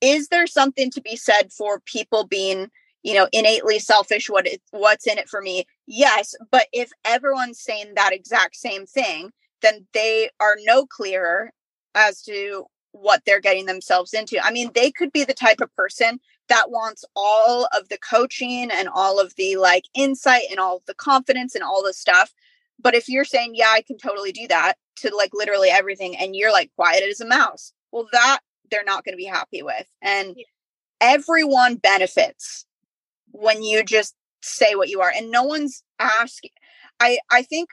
is there something to be said for people being you know innately selfish what it, what's in it for me yes but if everyone's saying that exact same thing then they are no clearer as to what they're getting themselves into. I mean, they could be the type of person that wants all of the coaching and all of the like insight and all the confidence and all the stuff. But if you're saying, yeah, I can totally do that to like literally everything, and you're like quiet as a mouse, well, that they're not going to be happy with. And yeah. everyone benefits when you just say what you are, and no one's asking. I I think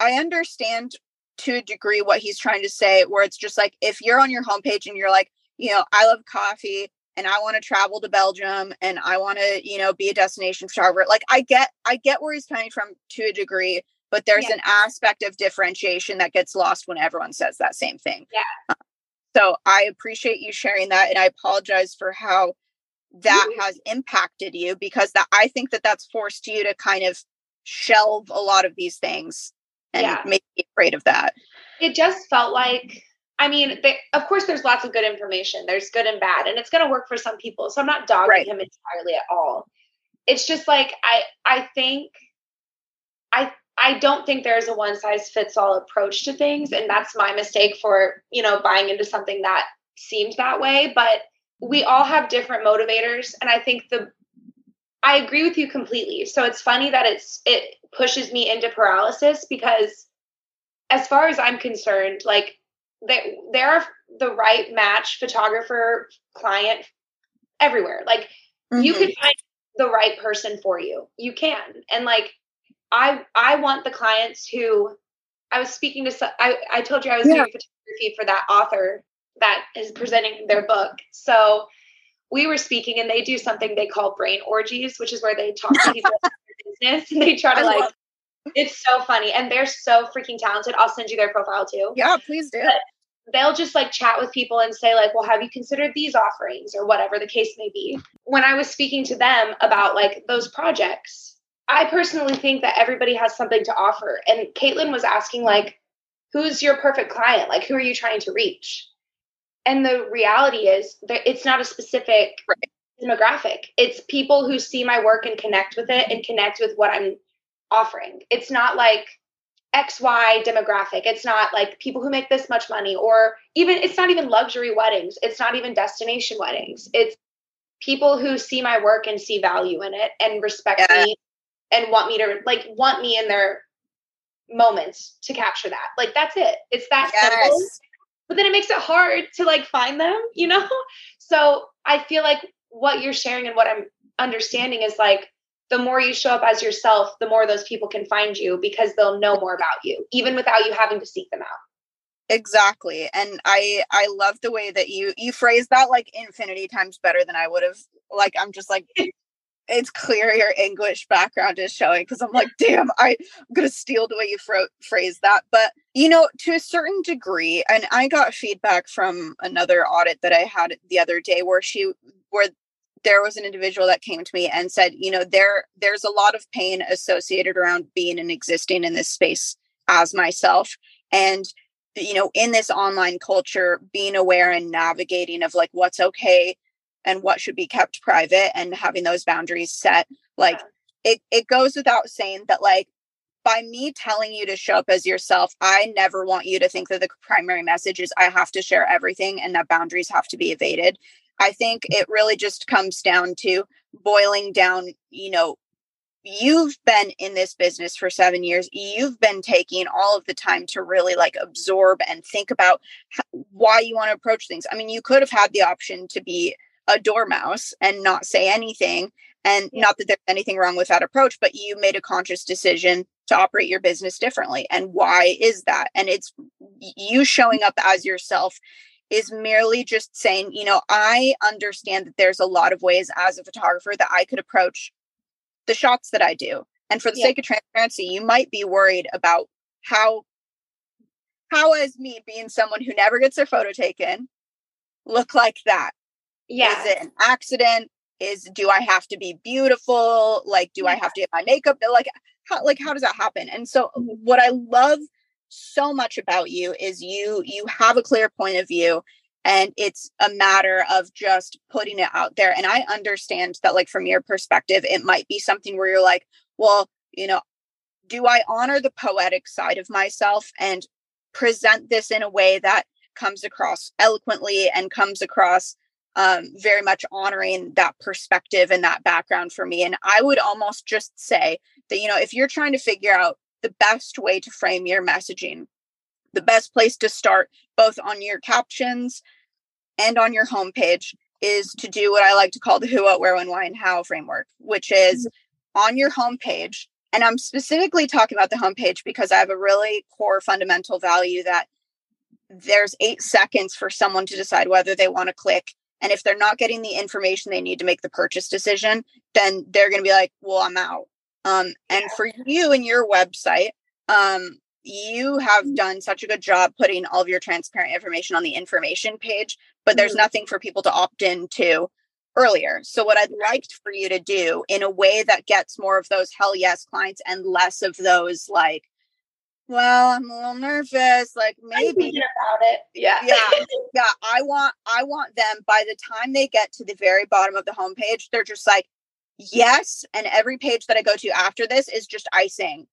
I understand to a degree what he's trying to say where it's just like if you're on your homepage and you're like you know i love coffee and i want to travel to belgium and i want to you know be a destination photographer like i get i get where he's coming from to a degree but there's yeah. an aspect of differentiation that gets lost when everyone says that same thing yeah so i appreciate you sharing that and i apologize for how that mm-hmm. has impacted you because that i think that that's forced you to kind of shelve a lot of these things and yeah. make me afraid of that. It just felt like I mean, they, of course, there's lots of good information. There's good and bad, and it's going to work for some people. So I'm not dogging right. him entirely at all. It's just like I, I think, I, I don't think there's a one size fits all approach to things, and that's my mistake for you know buying into something that seemed that way. But we all have different motivators, and I think the I agree with you completely. So it's funny that it's it pushes me into paralysis because as far as I'm concerned, like they there are the right match photographer client everywhere. Like mm-hmm. you can find the right person for you. You can. And like I I want the clients who I was speaking to I, I told you I was yeah. doing photography for that author that is presenting their book. So we were speaking and they do something they call brain orgies, which is where they talk to people *laughs* about their business and they try to I like it's so funny. And they're so freaking talented. I'll send you their profile too. Yeah, please do. But they'll just like chat with people and say, like, well, have you considered these offerings or whatever the case may be? When I was speaking to them about like those projects, I personally think that everybody has something to offer. And Caitlin was asking, like, who's your perfect client? Like, who are you trying to reach? And the reality is that it's not a specific right. demographic. It's people who see my work and connect with it and connect with what I'm offering. It's not like XY demographic. It's not like people who make this much money, or even it's not even luxury weddings. It's not even destination weddings. It's people who see my work and see value in it and respect yeah. me and want me to like want me in their moments to capture that. Like that's it. It's that yes. simple. But then it makes it hard to like find them, *laughs* you know? So I feel like what you're sharing and what I'm understanding is like the more you show up as yourself, the more those people can find you because they'll know more about you, even without you having to seek them out. Exactly. And I I love the way that you you phrase that like infinity times better than I would have. Like I'm just like *laughs* it's clear your English background is showing because I'm like, damn, I, am gonna steal the way you fro- phrase that. But you know, to a certain degree, and I got feedback from another audit that I had the other day where she where there was an individual that came to me and said, you know, there there's a lot of pain associated around being and existing in this space as myself. And you know, in this online culture, being aware and navigating of like what's okay and what should be kept private and having those boundaries set, like it it goes without saying that like by me telling you to show up as yourself, I never want you to think that the primary message is I have to share everything and that boundaries have to be evaded. I think it really just comes down to boiling down, you know, you've been in this business for seven years. You've been taking all of the time to really like absorb and think about why you want to approach things. I mean, you could have had the option to be a dormouse and not say anything. And not that there's anything wrong with that approach, but you made a conscious decision to operate your business differently. And why is that? And it's you showing up as yourself is merely just saying, you know, I understand that there's a lot of ways as a photographer that I could approach the shots that I do. And for the yeah. sake of transparency, you might be worried about how how is me being someone who never gets their photo taken look like that? Yeah. Is it an accident? Is do I have to be beautiful? Like, do. I have to get my makeup? Like, how like how does that happen? And so mm-hmm. what I love so much about you is you you have a clear point of view and it's a matter of just putting it out there and i understand that like from your perspective it might be something where you're like well you know do i honor the poetic side of myself and present this in a way that comes across eloquently and comes across um, very much honoring that perspective and that background for me and i would almost just say that you know if you're trying to figure out the best way to frame your messaging. The best place to start, both on your captions and on your homepage, is to do what I like to call the who, what, where, when, why, and how framework, which is mm-hmm. on your homepage. And I'm specifically talking about the homepage because I have a really core fundamental value that there's eight seconds for someone to decide whether they want to click. And if they're not getting the information they need to make the purchase decision, then they're going to be like, well, I'm out. Um, and for you and your website, um, you have mm. done such a good job putting all of your transparent information on the information page, but there's mm-hmm. nothing for people to opt into earlier. So, what I'd liked for you to do in a way that gets more of those hell yes clients and less of those like, well, I'm a little nervous, like maybe about it. Yeah. Yeah. *laughs* yeah. I want I want them by the time they get to the very bottom of the homepage, they're just like, yes and every page that i go to after this is just icing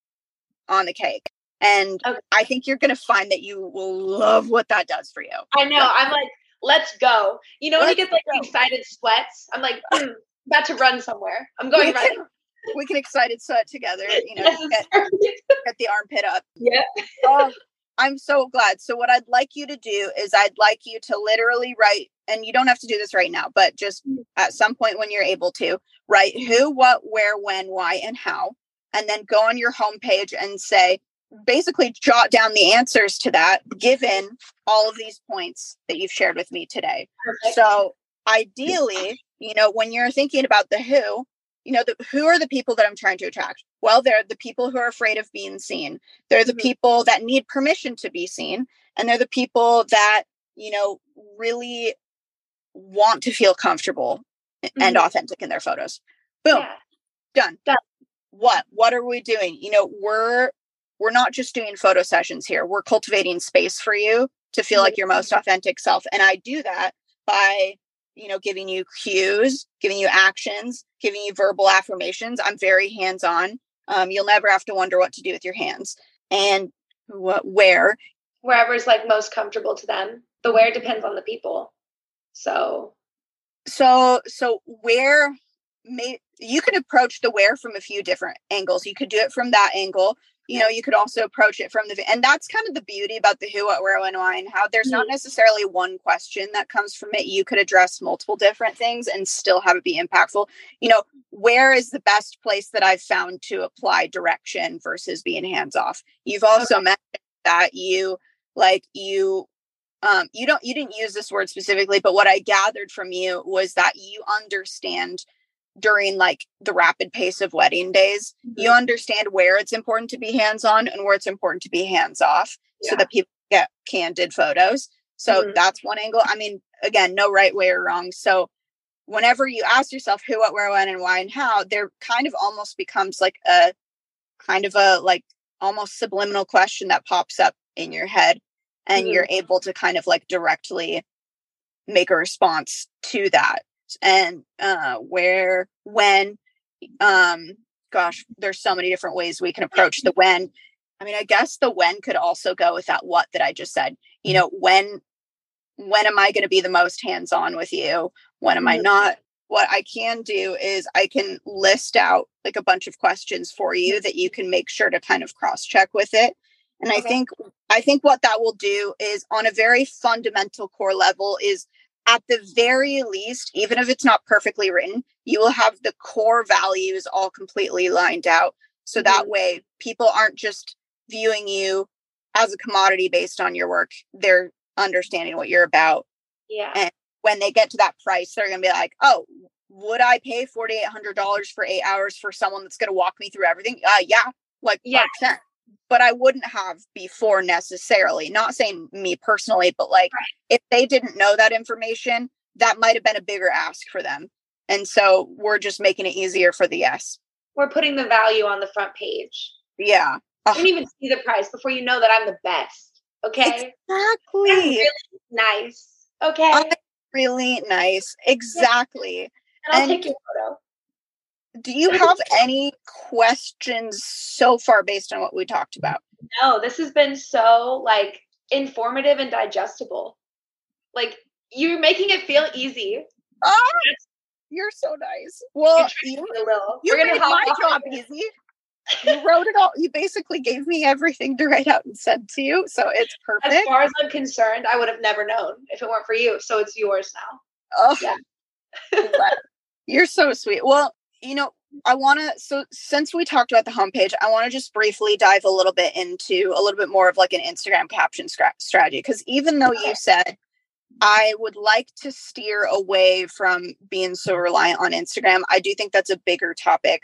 on the cake and okay. i think you're going to find that you will love what that does for you i know i'm like let's go you know when you get like go. excited sweats i'm like mm, about to run somewhere i'm *laughs* going we can, we can excited sweat together *laughs* you know get, *laughs* get, the armpit up yeah oh, i'm so glad so what i'd like you to do is i'd like you to literally write and you don't have to do this right now, but just mm. at some point when you're able to, write who, what, where, when, why, and how. And then go on your homepage and say, basically jot down the answers to that given all of these points that you've shared with me today. Perfect. So, ideally, you know, when you're thinking about the who, you know, the, who are the people that I'm trying to attract? Well, they're the people who are afraid of being seen. They're the mm-hmm. people that need permission to be seen. And they're the people that, you know, really want to feel comfortable mm-hmm. and authentic in their photos. Boom. Yeah. Done. Done. What? What are we doing? You know, we're we're not just doing photo sessions here. We're cultivating space for you to feel like your most mm-hmm. authentic self. And I do that by you know giving you cues giving you actions giving you verbal affirmations i'm very hands on um, you'll never have to wonder what to do with your hands. And what where? Wherever's like most comfortable to them. The where depends on the people. So so so where may you can approach the where from a few different angles. You could do it from that angle you know you could also approach it from the and that's kind of the beauty about the who what where when why and how there's not mm-hmm. necessarily one question that comes from it you could address multiple different things and still have it be impactful you know where is the best place that i've found to apply direction versus being hands off you've also okay. mentioned that you like you um you don't you didn't use this word specifically but what i gathered from you was that you understand during like the rapid pace of wedding days mm-hmm. you understand where it's important to be hands on and where it's important to be hands off yeah. so that people get candid photos so mm-hmm. that's one angle i mean again no right way or wrong so whenever you ask yourself who what where when and why and how there kind of almost becomes like a kind of a like almost subliminal question that pops up in your head and mm-hmm. you're able to kind of like directly make a response to that and uh, where, when, um, gosh, there's so many different ways we can approach the when. I mean, I guess the when could also go with that what that I just said. You mm-hmm. know, when when am I going to be the most hands on with you? When am I mm-hmm. not? What I can do is I can list out like a bunch of questions for you that you can make sure to kind of cross check with it. And okay. I think I think what that will do is on a very fundamental core level is at the very least, even if it's not perfectly written, you will have the core values all completely lined out. So mm-hmm. that way, people aren't just viewing you as a commodity based on your work. They're understanding what you're about. Yeah. And when they get to that price, they're going to be like, oh, would I pay $4,800 for eight hours for someone that's going to walk me through everything? Uh, yeah, like yeah but I wouldn't have before necessarily. Not saying me personally, but like right. if they didn't know that information, that might have been a bigger ask for them. And so we're just making it easier for the yes. We're putting the value on the front page. Yeah. You can even see the price before you know that I'm the best. Okay. Exactly. really nice. Okay. I'm really nice. Exactly. And I'll and take your photo do you have any questions so far based on what we talked about? No, this has been so like informative and digestible. Like you're making it feel easy. Oh, you're so nice. Well, you, you made my job easy. You wrote it all. You basically gave me everything to write out and send to you, so it's perfect. As far as I'm concerned, I would have never known if it weren't for you. So it's yours now. Oh, yeah. you're so sweet. Well, you know, I want to. So, since we talked about the homepage, I want to just briefly dive a little bit into a little bit more of like an Instagram caption strategy. Because even though you said I would like to steer away from being so reliant on Instagram, I do think that's a bigger topic.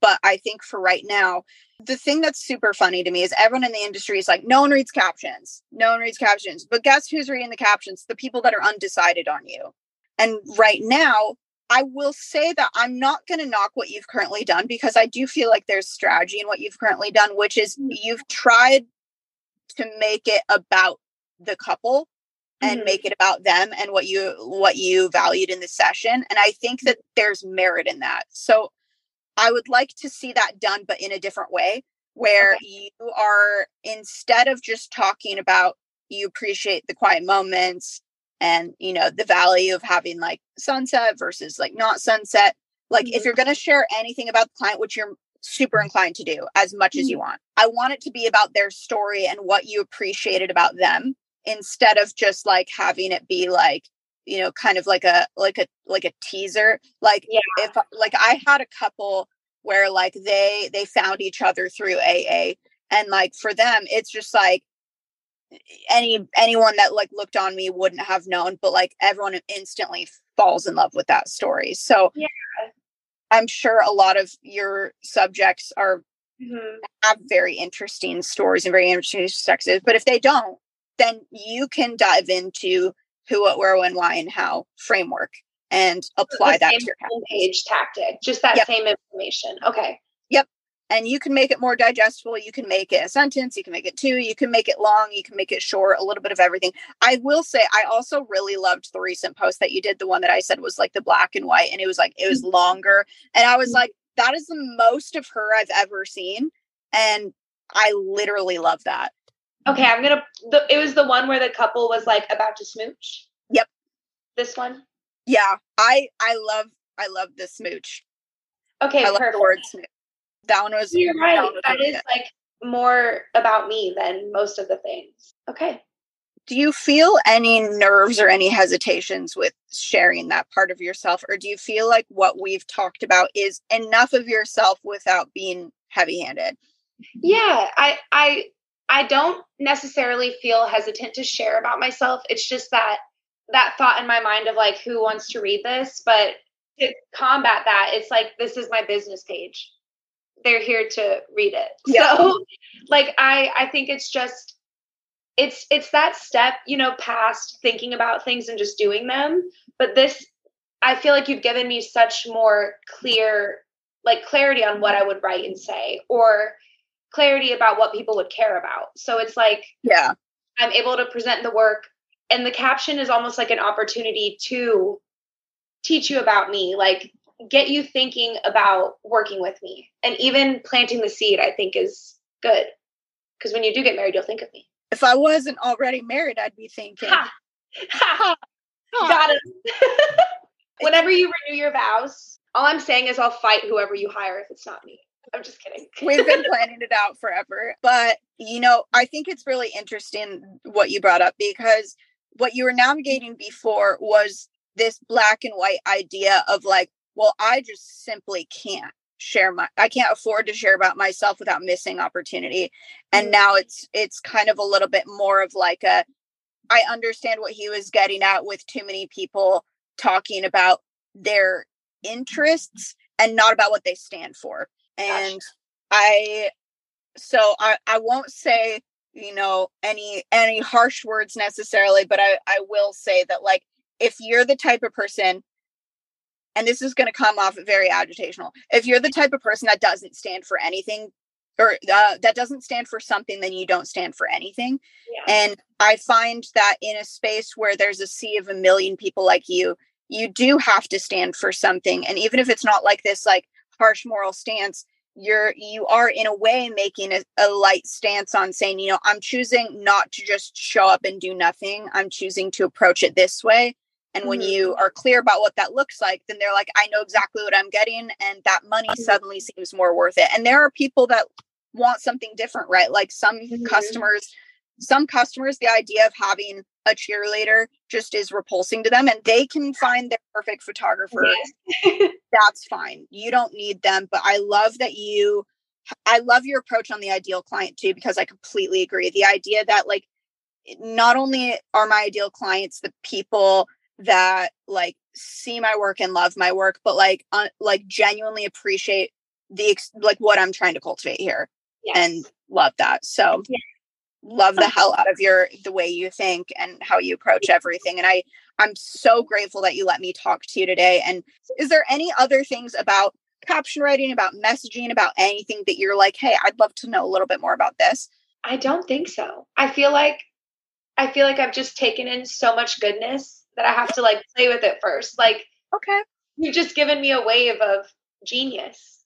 But I think for right now, the thing that's super funny to me is everyone in the industry is like, no one reads captions. No one reads captions. But guess who's reading the captions? The people that are undecided on you. And right now, I will say that I'm not going to knock what you've currently done because I do feel like there's strategy in what you've currently done, which is mm. you've tried to make it about the couple and mm-hmm. make it about them and what you what you valued in the session and i think that there's merit in that so i would like to see that done but in a different way where okay. you are instead of just talking about you appreciate the quiet moments and you know the value of having like sunset versus like not sunset like mm-hmm. if you're going to share anything about the client which you're super inclined to do as much mm-hmm. as you mm-hmm. want i want it to be about their story and what you appreciated about them instead of just like having it be like you know kind of like a like a like a teaser like yeah. if like i had a couple where like they they found each other through aa and like for them it's just like any anyone that like looked on me wouldn't have known but like everyone instantly falls in love with that story so yeah i'm sure a lot of your subjects are Mhm. have very interesting stories and very interesting perspectives but if they don't then you can dive into who what where when why and how framework and apply that to your page tactic, just that Yep. same information. Okay. And you can make it more digestible you can make it a sentence you can make it two you can make it long you can make it short a little bit of everything i will say i also really loved the recent post that you did the one that i said was like the black and white and it was like it was longer and i was mm-hmm. like that is the most of her i've ever seen and i literally love that Okay, I'm gonna. The, it was the one where the couple was like about to smooch. Yep. This one. yeah i i love i love the smooch Okay, i love the word smooch that was You're right. was That really like more about me than most of the things. Okay. do you feel any nerves or any hesitations with sharing that part of yourself or do you feel like what we've talked about is enough of yourself without being heavy-handed Yeah, I I I don't necessarily feel hesitant to share about myself. It's just that that thought in my mind of like who wants to read this, but to combat that, it's like this is my business page. They're here to read it. *laughs* Yeah. So like I I think it's just it's it's that step, you know, past thinking about things and just doing them. But this I feel like you've given me such more clear like clarity on what I would write and say or clarity about what people would care about. So it's like yeah I'm able to present the work and the caption is almost like an opportunity to teach you about me, like get you thinking about working with me. And even planting the seed I think is good. Because when you do get married, you'll think of me. if i wasn't already married i'd be thinking Ha! Ha! "Huh, Got it. *laughs* Whenever you renew your vows, all I'm saying is I'll fight whoever you hire if it's not me. I'm just kidding. *laughs* we've been planning it out forever but you know i think it's really interesting what you brought up because what you were navigating before was this black and white idea of like well i just simply can't share my i can't afford to share about myself without missing opportunity and Mhm. now it's it's kind of a little bit more of like a i understand what he was getting at with too many people talking about their interests and not about what they stand for and i so i i won't say you know any any harsh words necessarily but i i will say that like if you're the type of person and this is going to come off very agitational if you're the type of person that doesn't stand for anything or uh, that doesn't stand for something then you don't stand for anything Yeah. and I find that in a space where there's a sea of a million people like you, you do have to stand for something. And even if it's not like this like harsh moral stance, you're you are in a way making a, a light stance on saying, you know, I'm choosing not to just show up and do nothing. I'm choosing to approach it this way. And when Mhm. you are clear about what that looks like, then they're like, I know exactly what I'm getting, and that money Mhm. suddenly seems more worth it. And there are people that want something different, right? Like some Mhm. customers, some customers, the idea of having a cheerleader just is repulsing to them, and they can find their perfect photographer. *laughs* That's fine. You don't need them, but I love that you. I love your approach on the ideal client too, because I completely agree. The idea that like not only are my ideal clients the people that like see my work and love my work but like uh, like genuinely appreciate the ex- like what i'm trying to cultivate here Yes. and love that so Yeah. love the hell out of your the way you think and how you approach everything and i i'm so grateful that you let me talk to you today and is there any other things about caption writing about messaging about anything that you're like hey i'd love to know a little bit more about this I don't think so. I feel like I feel like I've just taken in so much goodness that I have to like play with it first. Like okay you've just given me a wave of genius.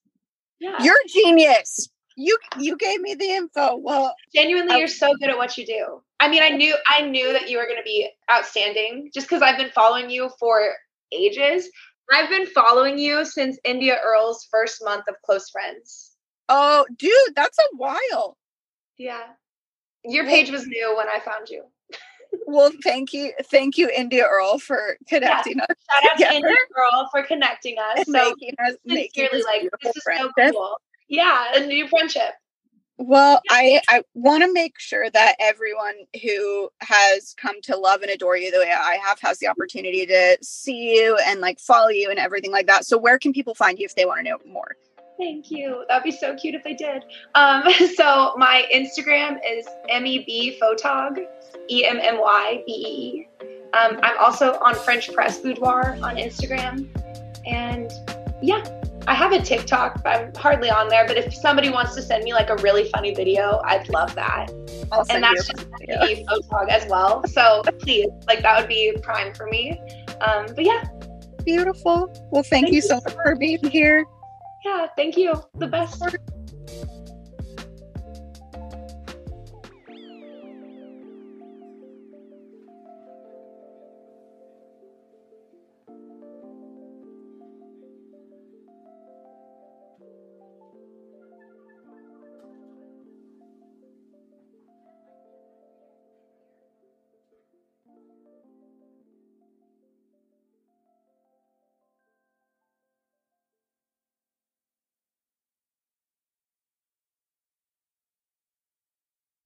Yeah. you're genius you you gave me the info well Genuinely, I- you're so good at what you do. I mean, I knew I knew that you were going to be outstanding just because I've been following you for ages. I've been following you since India Earl's first month of close friends. oh dude that's a while Yeah, your page was new when I found you. Well thank you thank you india earl for connecting us Shout out to India Earl for connecting us. So making us making sincerely, this like this is so cool. Yeah, a new friendship. Well, I I want to make sure that everyone who has come to love and adore you the way I have has the opportunity to see you and like follow you and everything like that. So where can people find you if they want to know more? Thank you. That'd be so cute if they did. Um, *laughs* so my Instagram is meb photog, e m m y b e. Um, I'm also on French Press Boudoir on Instagram, and yeah, I have a TikTok, but I'm hardly on there. But if somebody wants to send me like a really funny video, I'd love that. and that's just a photog as well. So please, like that would be prime for me. Um, but yeah. Beautiful. Well, thank, thank you so much for being here. Yeah, thank you. The best.